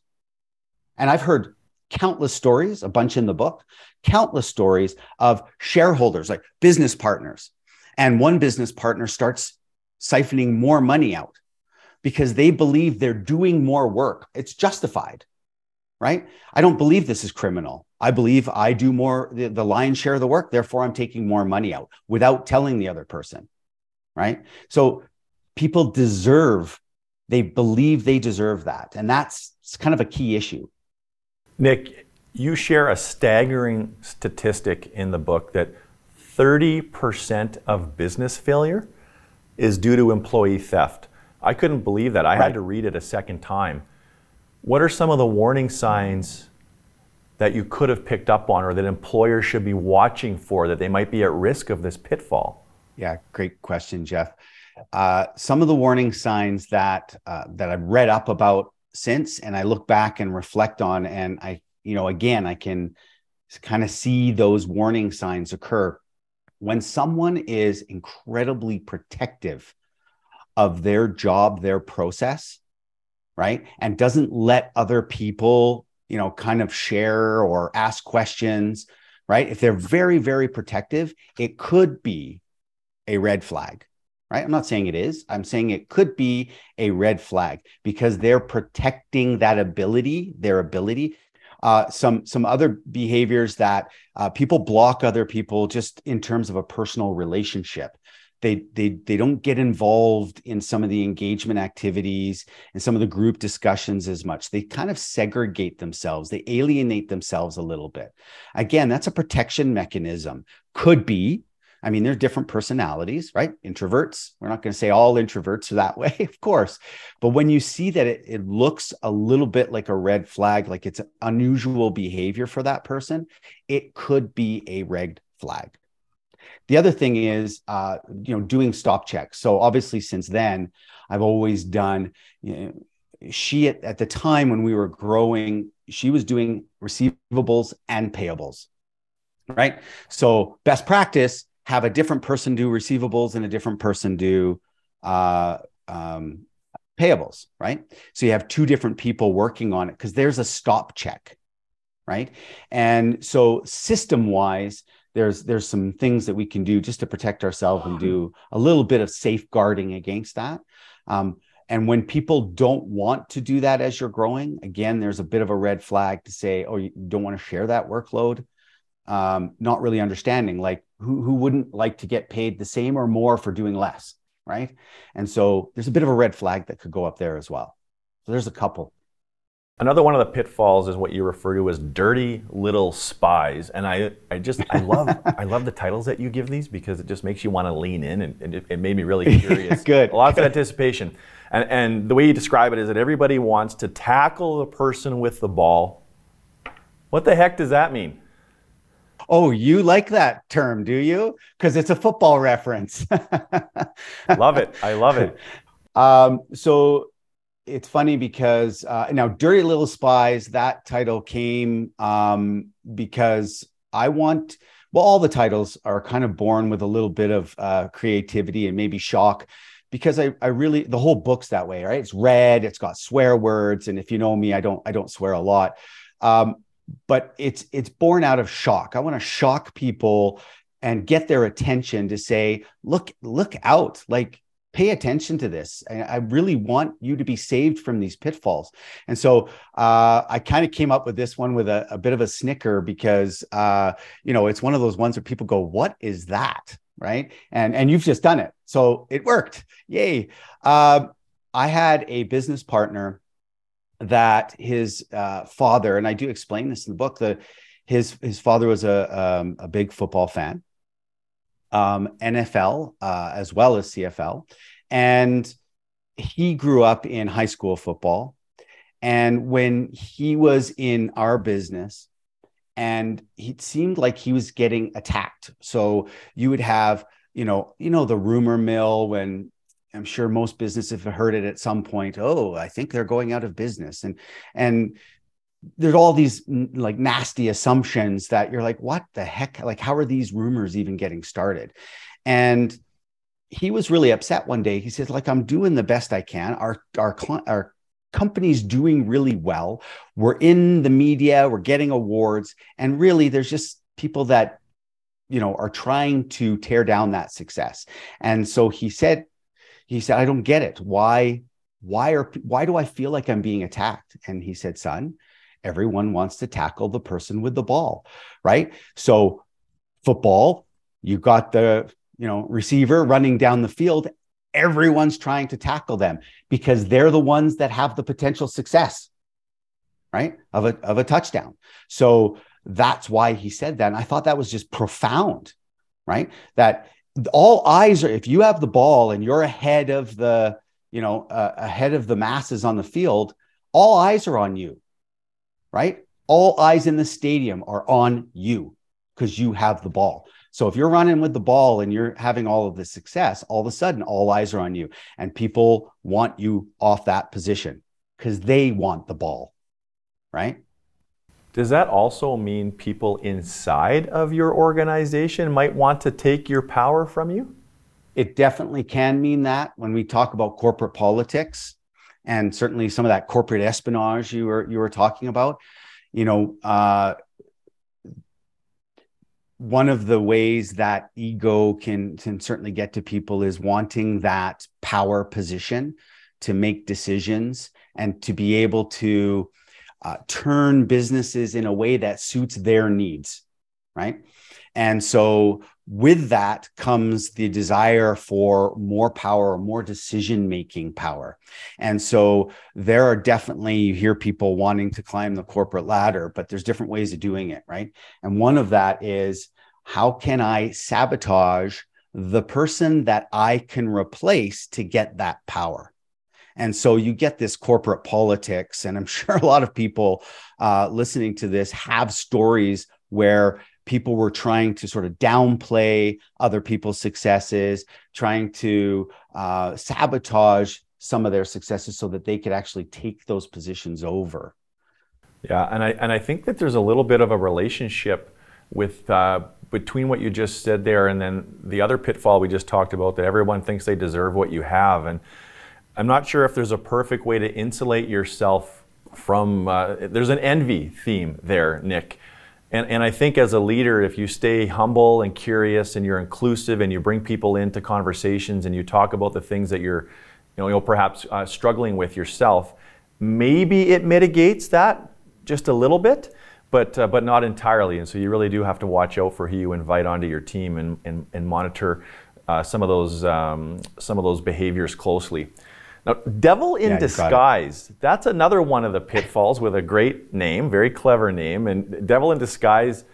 S1: And I've heard countless stories, a bunch in the book, countless stories of shareholders, like business partners. And one business partner starts siphoning more money out because they believe they're doing more work. It's justified, right? I don't believe this is criminal. I believe I do more, the, the lion's share of the work. Therefore, I'm taking more money out without telling the other person, right? So people deserve, they believe they deserve that. And that's kind of a key issue.
S2: Nick, you share a staggering statistic in the book that 30% of business failure is due to employee theft. I couldn't believe that. I right. had to read it a second time. What are some of the warning signs that you could have picked up on or that employers should be watching for that they might be at risk of this pitfall?
S1: Yeah, great question, Jeff. Uh, some of the warning signs that uh, that I've read up about since, and I look back and reflect on, and I, you know, again, I can kind of see those warning signs occur when someone is incredibly protective of their job, their process, right? And doesn't let other people, you know, kind of share or ask questions, right? If they're very, very protective, it could be a red flag, right? I'm not saying it is. I'm saying it could be a red flag because they're protecting that ability, their ability uh, some some other behaviors that uh, people block other people just in terms of a personal relationship they they they don't get involved in some of the engagement activities and some of the group discussions as much. They kind of segregate themselves. They alienate themselves a little bit. Again that's a protection mechanism. Could be. I mean there's different personalities right? Introverts. We're not going to say all introverts are that way of course. But when you see that it, it looks a little bit like a red flag like it's unusual behavior for that person it could be a red flag the other thing is, uh, you know, doing stop checks. So obviously, since then, I've always done. You know, she at, at the time when we were growing, she was doing receivables and payables, right? So best practice: have a different person do receivables and a different person do uh, um, payables, right? So you have two different people working on it because there's a stop check, right? And so system wise there's there's some things that we can do just to protect ourselves and do a little bit of safeguarding against that. Um, and when people don't want to do that as you're growing, again, there's a bit of a red flag to say, oh, you don't want to share that workload. Um, not really understanding like who, who wouldn't like to get paid the same or more for doing less, right? And so there's a bit of a red flag that could go up there as well. So there's a couple.
S2: Another one of the pitfalls is what you refer to as dirty little spies, and I, I just I love I love the titles that you give these because it just makes you want to lean in, and, and it, it, made me really curious.
S1: Good,
S2: Lots
S1: Good.
S2: of anticipation, and and the way you describe it is that everybody wants to tackle the person with the ball. What the heck does that mean?
S1: Oh, you like that term, do you? Because it's a football reference.
S2: love it. I love it.
S1: Um, so it's funny because uh, now dirty little spies that title came um, because i want well all the titles are kind of born with a little bit of uh, creativity and maybe shock because I, I really the whole book's that way right? It's red it's got swear words and if you know me i don't i don't swear a lot. Um, but it's it's born out of shock. I want to shock people and get their attention to say look look out like pay attention to this. I really want you to be saved from these pitfalls. And so uh, I kind of came up with this one with a, a bit of a snicker because uh, you know it's one of those ones where people go, "What is that?" Right? And and you've just done it, so it worked. Yay! Uh, I had a business partner that his uh, father, and I do explain this in the book. that his his father was a um, a big football fan um, NFL uh, as well as CFL. And he grew up in high school football. And when he was in our business, and it seemed like he was getting attacked. So you would have, you know, you know, the rumor mill when I'm sure most businesses have heard it at some point. Oh, I think they're going out of business. And and there's all these mm, like nasty assumptions that you're like, what the heck? Like, how are these rumors even getting started? And he was really upset one day. He says, like, I'm doing the best I can. Our, our, our company's doing really well. We're in the media, we're getting awards. And really, there's just people that, you know, are trying to tear down that success. And so he said, he said, I don't get it. Why, why are, why do I feel like I'm being attacked? And he said, son, everyone wants to tackle the person with the ball, right? So football, you got the you know receiver running down the field everyone's trying to tackle them because they're the ones that have the potential success right of a of a touchdown. So that's why he said that. And i thought that was just profound right? That all eyes are if you have the ball and you're ahead of the you know uh, ahead of the masses on the field all eyes are on you right all eyes in the stadium are on you because you have the ball so if you're running with the ball and you're having all of this success, all of a sudden all eyes are on you and people want you off that position because they want the ball. Right?
S2: Does that also mean people inside of your organization might want to take your power from you?
S1: It definitely can mean that when we talk about corporate politics and certainly some of that corporate espionage you were you were talking about. You know, uh, one of the ways that ego can can certainly get to people is wanting that power position to make decisions and to be able to uh, turn businesses in a way that suits their needs right and so with that comes the desire for more power more decision making power and so there are definitely you hear people wanting to climb the corporate ladder but there's different ways of doing it right and one of that is how can I sabotage the person that I can replace to get that power? And so you get this corporate politics. And I'm sure a lot of people uh, listening to this have stories where people were trying to sort of downplay other people's successes, trying to uh, sabotage some of their successes so that they could actually take those positions over.
S2: Yeah, and I and I think that there's a little bit of a relationship with uh, between what you just said there and then the other pitfall we just talked about that everyone thinks they deserve what you have and i'm not sure if there's a perfect way to insulate yourself from uh, there's an envy theme there nick and, and i think as a leader if you stay humble and curious and you're inclusive and you bring people into conversations and you talk about the things that you're you know, perhaps uh, struggling with yourself maybe it mitigates that just a little bit but uh, but not entirely. And so you really do have to watch out for who you invite onto your team and and, and monitor uh, some of those um, some of those behaviors closely. Now, devil in yeah, disguise. That's another one of the pitfalls with a great name, very clever name, and devil in disguise.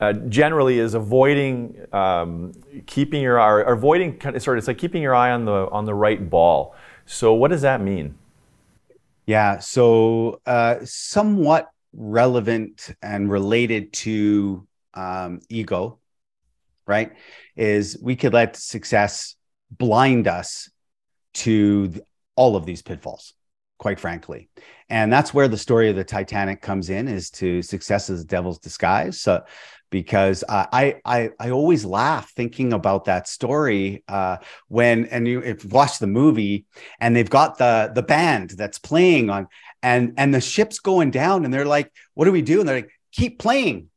S2: Uh, generally is avoiding um, keeping your eye, avoiding sorry, it's like keeping your eye on the on the right ball. So what does that mean?
S1: Yeah, so uh, somewhat relevant and related to um, ego, right? Is we could let success blind us to all of these pitfalls, quite frankly. And that's where the story of the Titanic comes in is to success as devil's disguise. So, because uh, I, I I always laugh thinking about that story uh, when and you if you watch the movie and they've got the the band that's playing on and and the ship's going down and they're like what do we do and they're like keep playing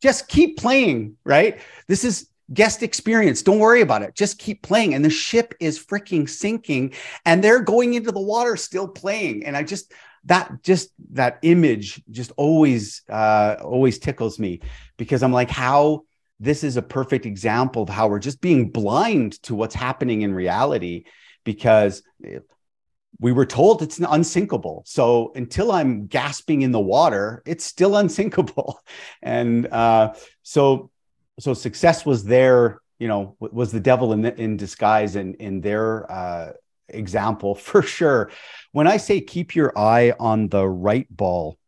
S1: just keep playing right this is guest experience don't worry about it just keep playing and the ship is freaking sinking and they're going into the water still playing and i just that just that image just always uh always tickles me because i'm like how this is a perfect example of how we're just being blind to what's happening in reality because we were told it's unsinkable. So until I'm gasping in the water, it's still unsinkable. And uh, so, so success was there. You know, was the devil in in disguise in in their uh, example for sure. When I say keep your eye on the right ball,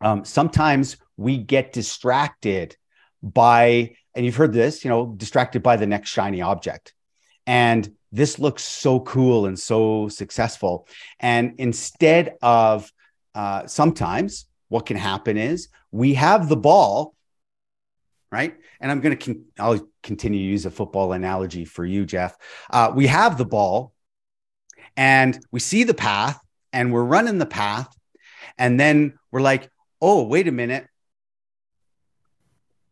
S1: um, sometimes we get distracted by, and you've heard this, you know, distracted by the next shiny object. And this looks so cool and so successful. And instead of uh, sometimes what can happen is we have the ball right? And I'm going to, con- I'll continue to use a football analogy for you, Jeff. Uh, we have the ball and we see the path and we're running the path. And then we're like, oh, wait a minute.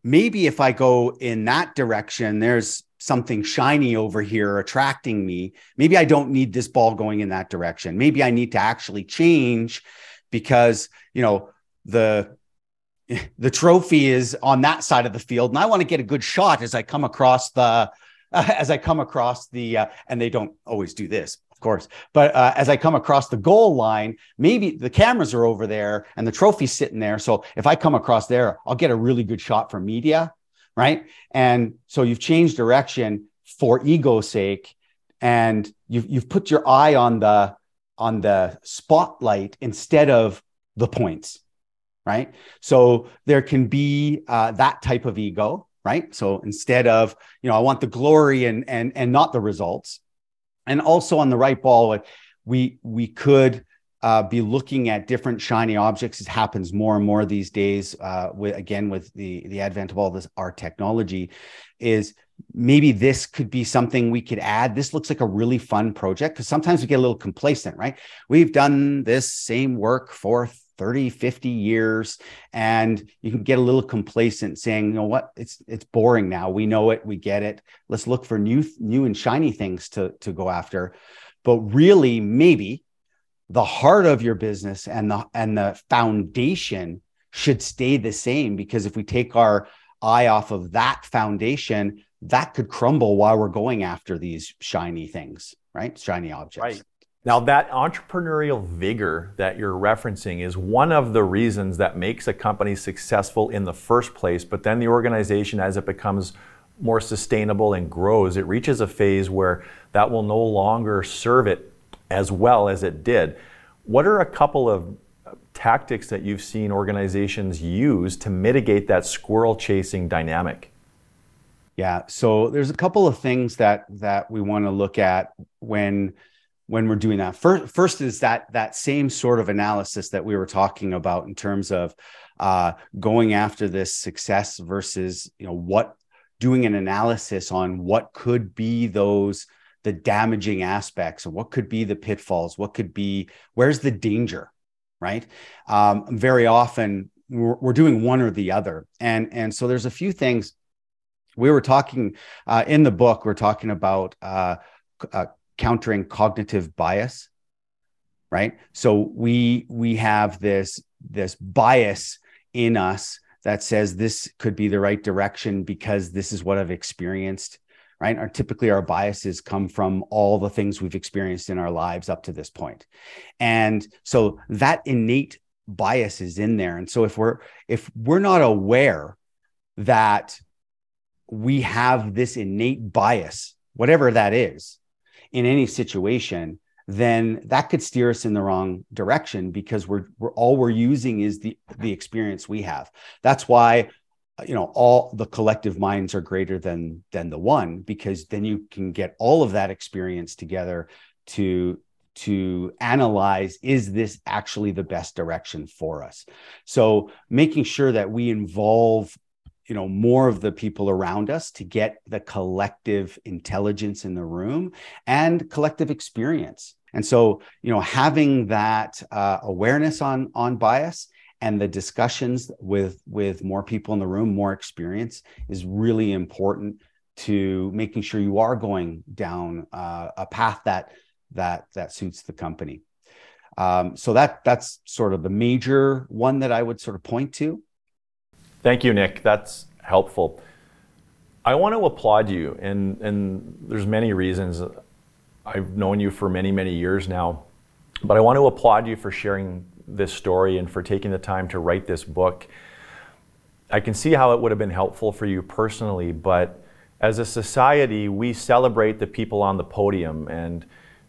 S1: Maybe if I go in that direction, there's something shiny over here attracting me. Maybe I don't need this ball going in that direction. Maybe I need to actually change because, you know, the the trophy is on that side of the field and I want to get a good shot as I come across the uh, as I come across the uh, and they don't always do this of course but uh, as I come across the goal line maybe the cameras are over there and the trophy's sitting there so if I come across there I'll get a really good shot for media right? And so you've changed direction for ego's sake and you've you've put your eye on the on the spotlight instead of the points right? So there can be uh, that type of ego, right? So instead of, you know, I want the glory and and and not the results. And also on the right ball, we we could uh, be looking at different shiny objects. It happens more and more these days. Uh, with again with the the advent of all this our technology, is maybe this could be something we could add. This looks like a really fun project because sometimes we get a little complacent, right? We've done this same work for 30 50 years and you can get a little complacent saying you know what? It's it's boring now. We know it. We get it. Let's look for new new and shiny things to to go after. But really maybe the heart of your business and the and the foundation should stay the same because if we take our eye off of that foundation that could crumble while we're going after these shiny things right? Shiny objects.
S2: Right now, that entrepreneurial vigor that you're referencing is one of the reasons that makes a company successful in the first place. But then the organization, as it becomes more sustainable and grows, it reaches a phase where that will no longer serve it as well as it did. What are a couple of tactics that you've seen organizations use to mitigate that squirrel chasing dynamic?
S1: Yeah, so there's a couple of things that that we want to look at when when we're doing that. First, first is that that same sort of analysis that we were talking about in terms of uh, going after this success versus you know what doing an analysis on what could be those the damaging aspects and what could be the pitfalls what could be where's the danger right um, very often we're, we're, doing one or the other and and so there's a few things we were talking uh, in the book we're talking about uh, uh, countering cognitive bias right? So we we have this this bias in us that says this could be the right direction because this is what i've experienced right? Our typically our biases come from all the things we've experienced in our lives up to this point. And so that innate bias is in there. And so if we're if we're not aware that we have this innate bias whatever that is in any situation, then that could steer us in the wrong direction because we're, we're all we're using is the the experience we have. That's why you know all the collective minds are greater than than the one because then you can get all of that experience together to to analyze is this actually the best direction for us so making sure that we involve you know more of the people around us to get the collective intelligence in the room and collective experience. And so you know having that uh, awareness on on bias and the discussions with with more people in the room more experience is really important to making sure you are going down uh, a path that that that suits the company. Um, so that that's sort of the major one that i would sort of point to
S2: Thank you, Nick. That's helpful. I want to applaud you, and, and there's many reasons. I've known you for many, many years now, but I want to applaud you for sharing this story and for taking the time to write this book. I can see how it would have been helpful for you personally, but as a society, we celebrate the people on the podium and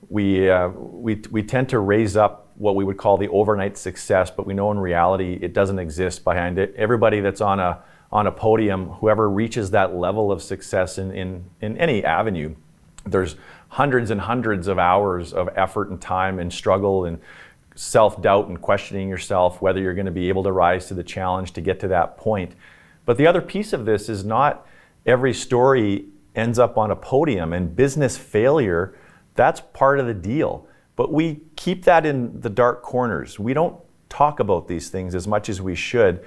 S2: we, uh, we, we tend to raise up what we would call the overnight success, but we know in reality it doesn't exist behind it. Everybody that's on a on a podium, whoever reaches that level of success in, in, in any avenue, there's hundreds and hundreds of hours of effort and time and struggle and self doubt and questioning yourself whether you're going to be able to rise to the challenge to get to that point. But the other piece of this is not every story ends up on a podium and business failure, that's part of the deal. But we keep that in the dark corners. We don't talk about these things as much as we should.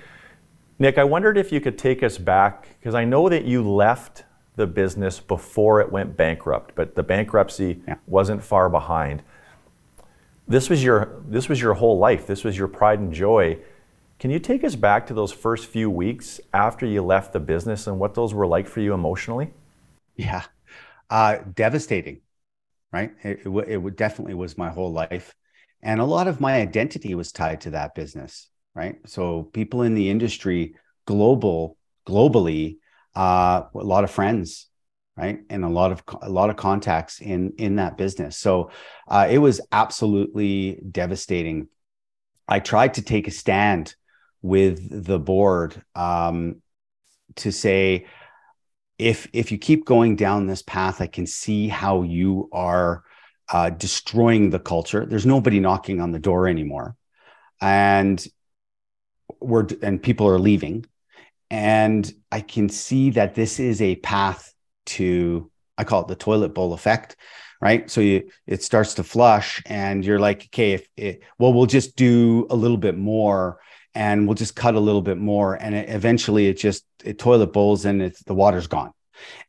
S2: Nick, I wondered if you could take us back, because I know that you left the business before it went bankrupt, but the bankruptcy yeah. wasn't far behind. This was your this was your whole life. This was your pride and joy. Can you take us back to those first few weeks after you left the business and what those were like for you emotionally?
S1: Yeah, uh, devastating, right? It, it, it definitely was my whole life. And a lot of my identity was tied to that business, right? So people in the industry, global, globally, uh, a lot of friends, right, and a lot of a lot of contacts in in that business. So uh, it was absolutely devastating. I tried to take a stand with the board um, to say if if you keep going down this path i can see how you are uh, destroying the culture. There's nobody knocking on the door anymore. And we're and people are leaving. And i can see that this is a path to i call it the toilet bowl effect right? So you it starts to flush and you're like okay if it, well we'll just do a little bit more and we'll just cut a little bit more and it, eventually it just it toilet bowls and it's the water's gone.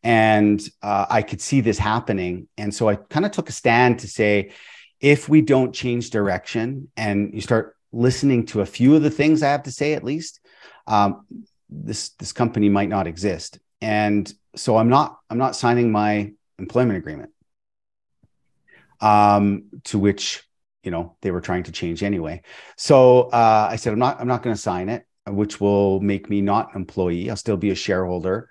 S1: And uh, i could see this happening and so i kind of took a stand to say if we don't change direction and you start listening to a few of the things i have to say at least um, this this company might not exist. And so i'm not i'm not signing my employment agreement um, to which you know they were trying to change anyway. So uh, I said I'm not I'm not going to sign it, which will make me not an employee. I'll still be a shareholder,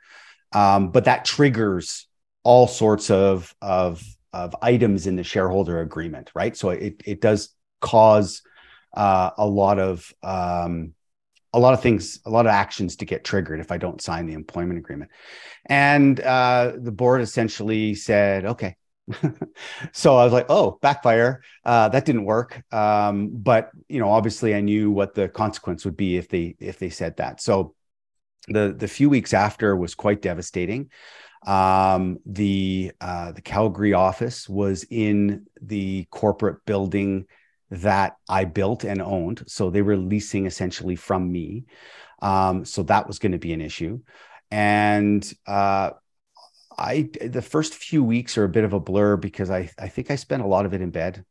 S1: um, but that triggers all sorts of of of items in the shareholder agreement, right? So it it does cause uh, a lot of um, a lot of things, a lot of actions to get triggered if I don't sign the employment agreement. And uh, the board essentially said, okay, so I was like, oh, backfire. Uh, that didn't work. Um, but you know, obviously, I knew what the consequence would be if they if they said that. So the the few weeks after was quite devastating. Um, the uh, the Calgary office was in the corporate building that I built and owned. So they were leasing essentially from me. Um, so that was going to be an issue. And uh, I the first few weeks are a bit of a blur because I I think I spent a lot of it in bed.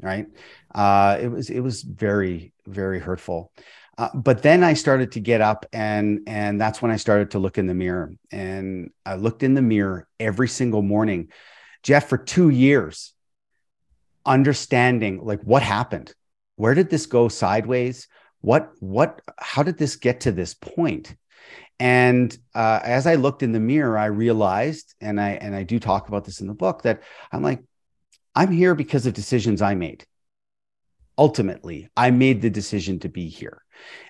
S1: Right, uh, it was it was very very hurtful. Uh, but then I started to get up and and that's when I started to look in the mirror and I looked in the mirror every single morning, Jeff, for two years, understanding like what happened, where did this go sideways, what what how did this get to this point? And uh, as I looked in the mirror, I realized, and I and I do talk about this in the book, that I'm like, I'm here because of decisions I made. Ultimately, I made the decision to be here,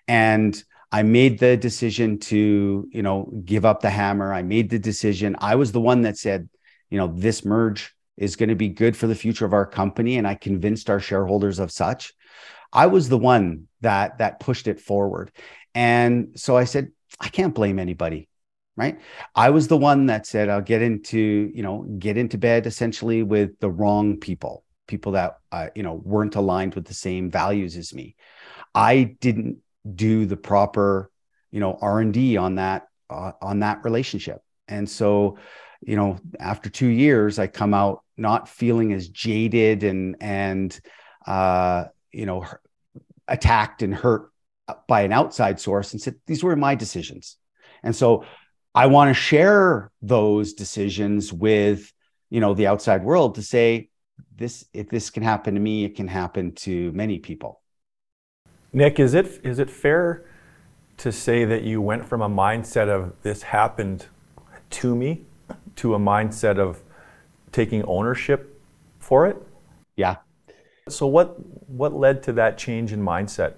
S1: and I made the decision to, you know, give up the hammer. I made the decision. I was the one that said, you know, this merge is going to be good for the future of our company, and I convinced our shareholders of such. I was the one that that pushed it forward, and so I said, I can't blame anybody right? I was the one that said i'll get into you know get into bed essentially with the wrong people people that uh, you know weren't aligned with the same values as me. I didn't do the proper you know r&d on that uh, on that relationship. And so you know after two years i come out not feeling as jaded and and uh you know attacked and hurt Uh, by an outside source and said, these were my decisions. And so I want to share those decisions with, you know, the outside world to say, this, if this can happen to me, it can happen to many people.
S2: Nick, is it, is it fair to say that you went from a mindset of this happened to me to a mindset of taking ownership for it?
S1: Yeah.
S2: So what what led to that change in mindset?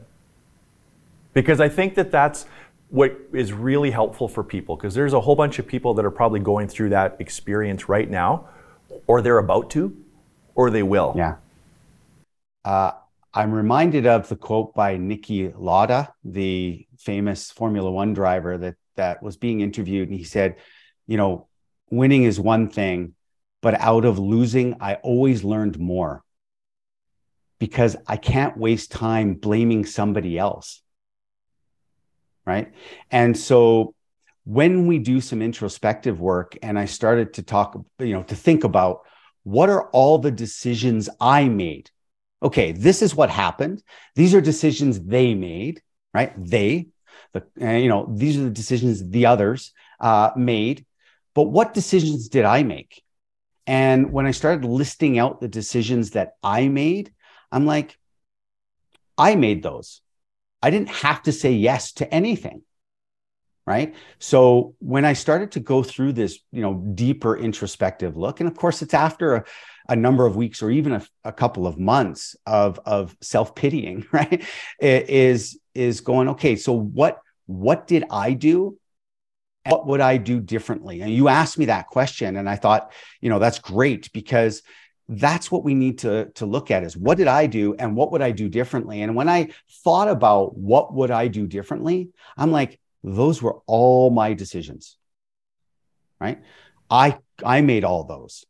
S2: Because I think that that's what is really helpful for people because there's a whole bunch of people that are probably going through that experience right now or they're about to or they will.
S1: Yeah. Uh, I'm reminded of the quote by Niki Lauda, the famous Formula One driver that that was being interviewed, and he said, "You know, winning is one thing, but out of losing, I always learned more because I can't waste time blaming somebody else." Right, and so when we do some introspective work, and I started to talk, you know, to think about what are all the decisions I made okay, this is what happened. These are decisions they made, right? They, the, uh, you know, these are the decisions the others uh, made. But what decisions did I make? And when I started listing out the decisions that I made, I'm like, I made those. I didn't have to say yes to anything. Right. So when I started to go through this, you know, deeper introspective look, and of course, it's after a, a number of weeks or even a, a couple of months of of self pitying, right? Is is going okay. So what what did I do? What would I do differently? And you asked me that question, and I thought, you know, that's great because that's what we need to to look at is what did I do and what would I do differently? And when I thought about what would I do differently, I'm like, those were all my decisions. Right? I I made all those.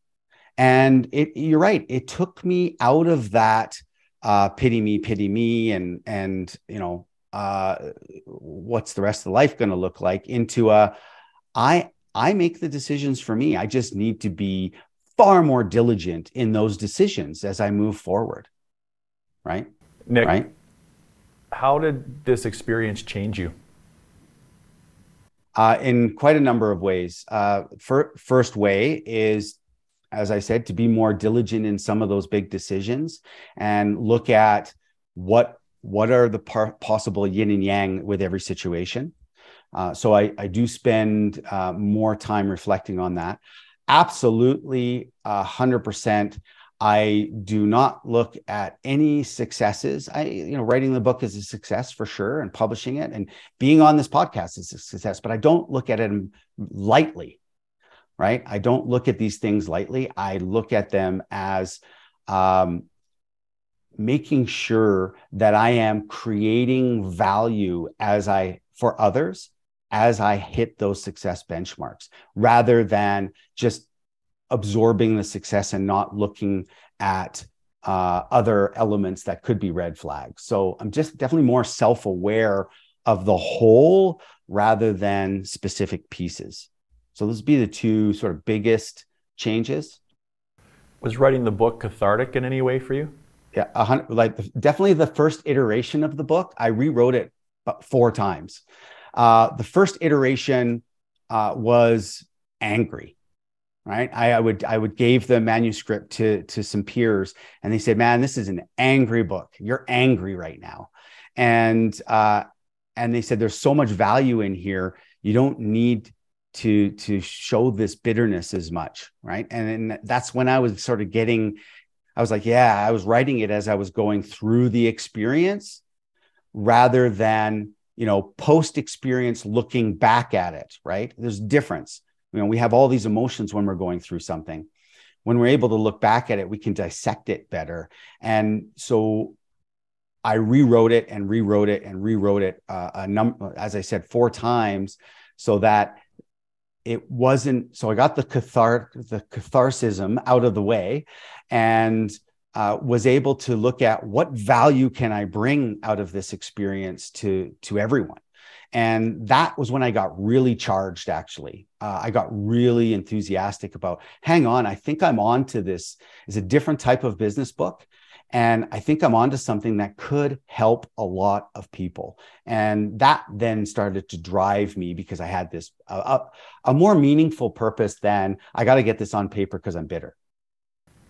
S1: And it, you're right. It took me out of that uh, pity me, pity me, and and you know uh, what's the rest of the life going to look like into a I I make the decisions for me. I just need to be far more diligent in those decisions as I move forward. Right,
S2: Nick.
S1: Right.
S2: How did this experience change you?
S1: Uh, in quite a number of ways. Uh, fir- first way is as I said, to be more diligent in some of those big decisions and look at what what are the par- possible yin and yang with every situation. Uh, so I, I do spend uh, more time reflecting on that. Absolutely, hundred percent. I do not look at any successes. I, you know, writing the book is a success for sure, and publishing it and being on this podcast is a success. But I don't look at it lightly right? I don't look at these things lightly. I look at them as um, making sure that I am creating value as I for others as I hit those success benchmarks, rather than just absorbing the success and not looking at uh, other elements that could be red flags. So I'm just definitely more self aware of the whole rather than specific pieces. So those would be the two sort of biggest changes.
S2: Was writing the book cathartic in any way for you?
S1: Yeah, like definitely the first iteration of the book. I rewrote it four times. Uh, the first iteration uh, was angry, right? I, I, would I would gave the manuscript to to some peers, and they said, "Man, this is an angry book. You're angry right now," and uh, and they said, "There's so much value in here. You don't need to to show this bitterness as much right and then that's when i was sort of getting i was like yeah i was writing it as i was going through the experience rather than you know post experience looking back at it right? There's difference. You know we have all these emotions when we're going through something. When we're able to look back at it we can dissect it better. And so i rewrote it and rewrote it and rewrote it uh, a number as i said four times so that it wasn't so i got the cathar the catharsism out of the way. And uh, was able to look at what value can i bring out of this experience to to everyone and that was when i got really charged actually uh, i got really enthusiastic about hang on i think i'm on to this is a different type of business book and I think I'm onto something that could help a lot of people. And that then started to drive me because I had this uh, a, a more meaningful purpose than I got to get this on paper because I'm bitter.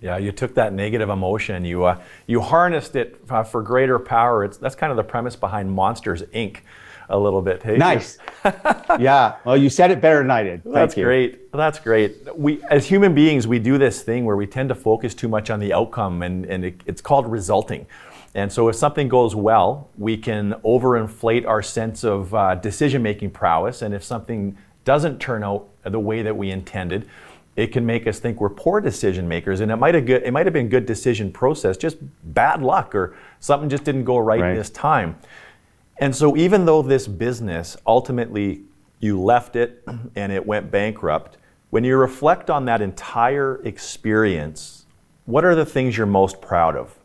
S2: Yeah, you took that negative emotion, you uh, you harnessed it uh, for greater power. It's that's kind of the premise behind Monsters Inc a little bit.
S1: Hey? Nice. yeah. Well, you said it better than I did. Thank
S2: That's
S1: you.
S2: great. That's great. We, as human beings, we do this thing where we tend to focus too much on the outcome, and, and it, it's called resulting. And so, if something goes well, we can overinflate our sense of uh, decision making prowess. And if something doesn't turn out the way that we intended, it can make us think we're poor decision makers, and it might have good, it might have been good decision process, just bad luck or something just didn't go right, right. this time. And so, even though this business ultimately you left it and it went bankrupt, when you reflect on that entire experience, what are the things you're most proud of?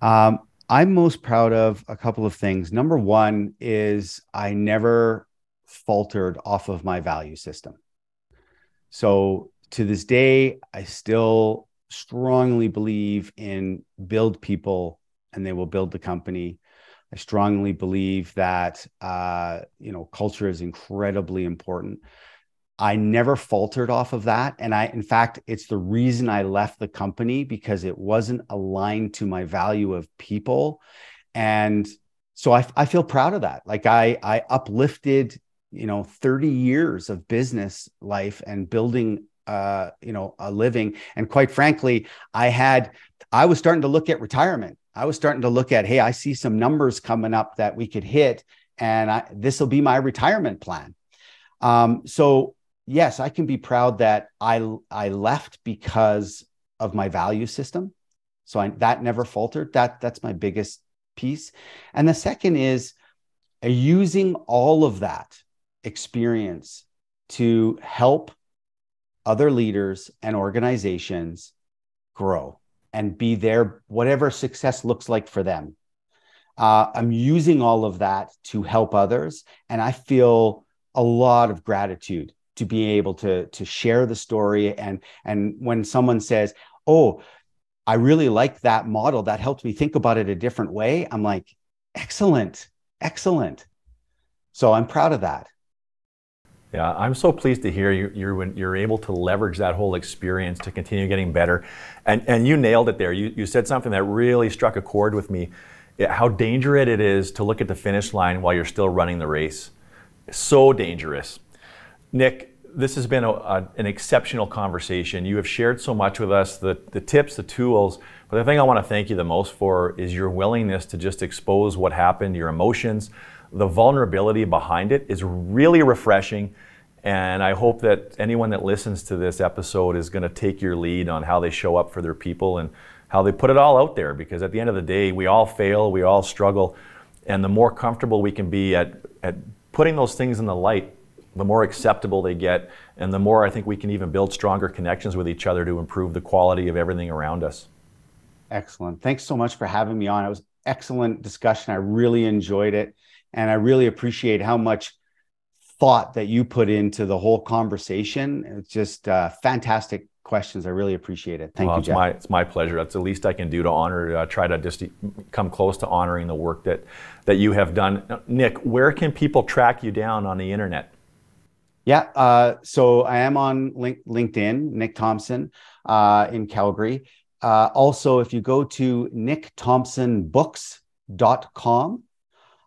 S1: Um, I'm most proud of a couple of things. Number one is I never faltered off of my value system. So to this day, I still strongly believe in build people and they will build the company. I strongly believe that uh, you know culture is incredibly important. I never faltered off of that. And I, in fact, it's the reason I left the company because it wasn't aligned to my value of people. And so I, I feel proud of that. Like I, I uplifted, you know, 30 years of business life and building, uh, you know, a living. And quite frankly, I had, I was starting to look at retirement. I was starting to look at, hey, I see some numbers coming up that we could hit, and this will be my retirement plan. Um, so yes, I can be proud that I I left because of my value system. So I, that never faltered. That that's my biggest piece. And the second is uh, using all of that experience to help other leaders and organizations grow and be there, whatever success looks like for them. Uh, I'm using all of that to help others, and I feel a lot of gratitude to be able to to share the story. And and when someone says oh i really like that model that helped me think about it a different way i'm like excellent excellent. So i'm proud of that
S2: yeah, I'm so pleased to hear you, you're, you're able to leverage that whole experience to continue getting better. And, and you nailed it there. You, you said something that really struck a chord with me how dangerous it is to look at the finish line while you're still running the race. So dangerous. Nick, this has been a, a, an exceptional conversation. You have shared so much with us, the, the tips, the tools. But the thing I want to thank you the most for is your willingness to just expose what happened, your emotions, the vulnerability behind it is really refreshing. And I hope that anyone that listens to this episode is going to take your lead on how they show up for their people and how they put it all out there. Because at the end of the day, we all fail, we all struggle. And the more comfortable we can be at, at putting those things in the light, the more acceptable they get, and the more I think we can even build stronger connections with each other to improve the quality of everything around us.
S1: Excellent. Thanks so much for having me on. It was excellent discussion. I really enjoyed it, and I really appreciate how much thought that you put into the whole conversation. It's just uh, fantastic questions. I really appreciate it. Thank well, you,
S2: it's My, it's my pleasure. That's the least I can do to honor, uh, try to just come close to honoring the work that, that you have done. Nick, where can people track you down on the internet?
S1: Yeah. Uh, so I am on link- LinkedIn, Nick Thompson uh, in Calgary. Uh, also, if you go to nickthompsonbooks.com,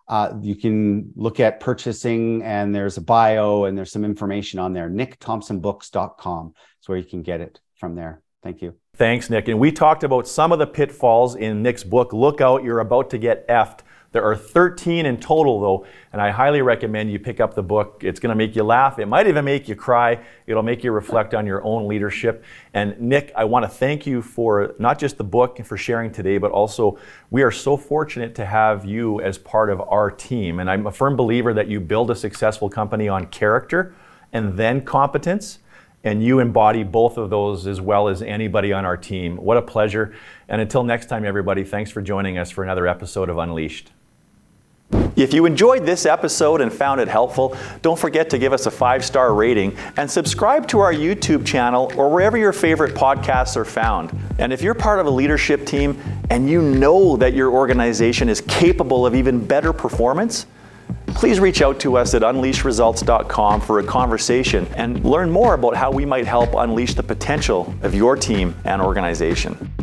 S1: uh, you can look at purchasing and there's a bio and there's some information on there. nickthompsonbooks.com is where you can get it from there. Thank you.
S2: Thanks, Nick. And we talked about some of the pitfalls in Nick's book. Look out, you're about to get effed. There are 13 in total, though, and I highly recommend you pick up the book. It's going to make you laugh. It might even make you cry. It'll make you reflect on your own leadership. And Nick, I want to thank you for not just the book and for sharing today, but also we are so fortunate to have you as part of our team. And I'm a firm believer that you build a successful company on character and then competence and you embody both of those as well as anybody on our team. What a pleasure. And until next time, everybody, thanks for joining us for another episode of Unleashed. If you enjoyed this episode and found it helpful, don't forget to give us a five star rating and subscribe to our YouTube channel or wherever your favorite podcasts are found. And if you're part of a leadership team and you know that your organization is capable of even better performance, please reach out to us at unleashresults.com for a conversation and learn more about how we might help unleash the potential of your team and organization.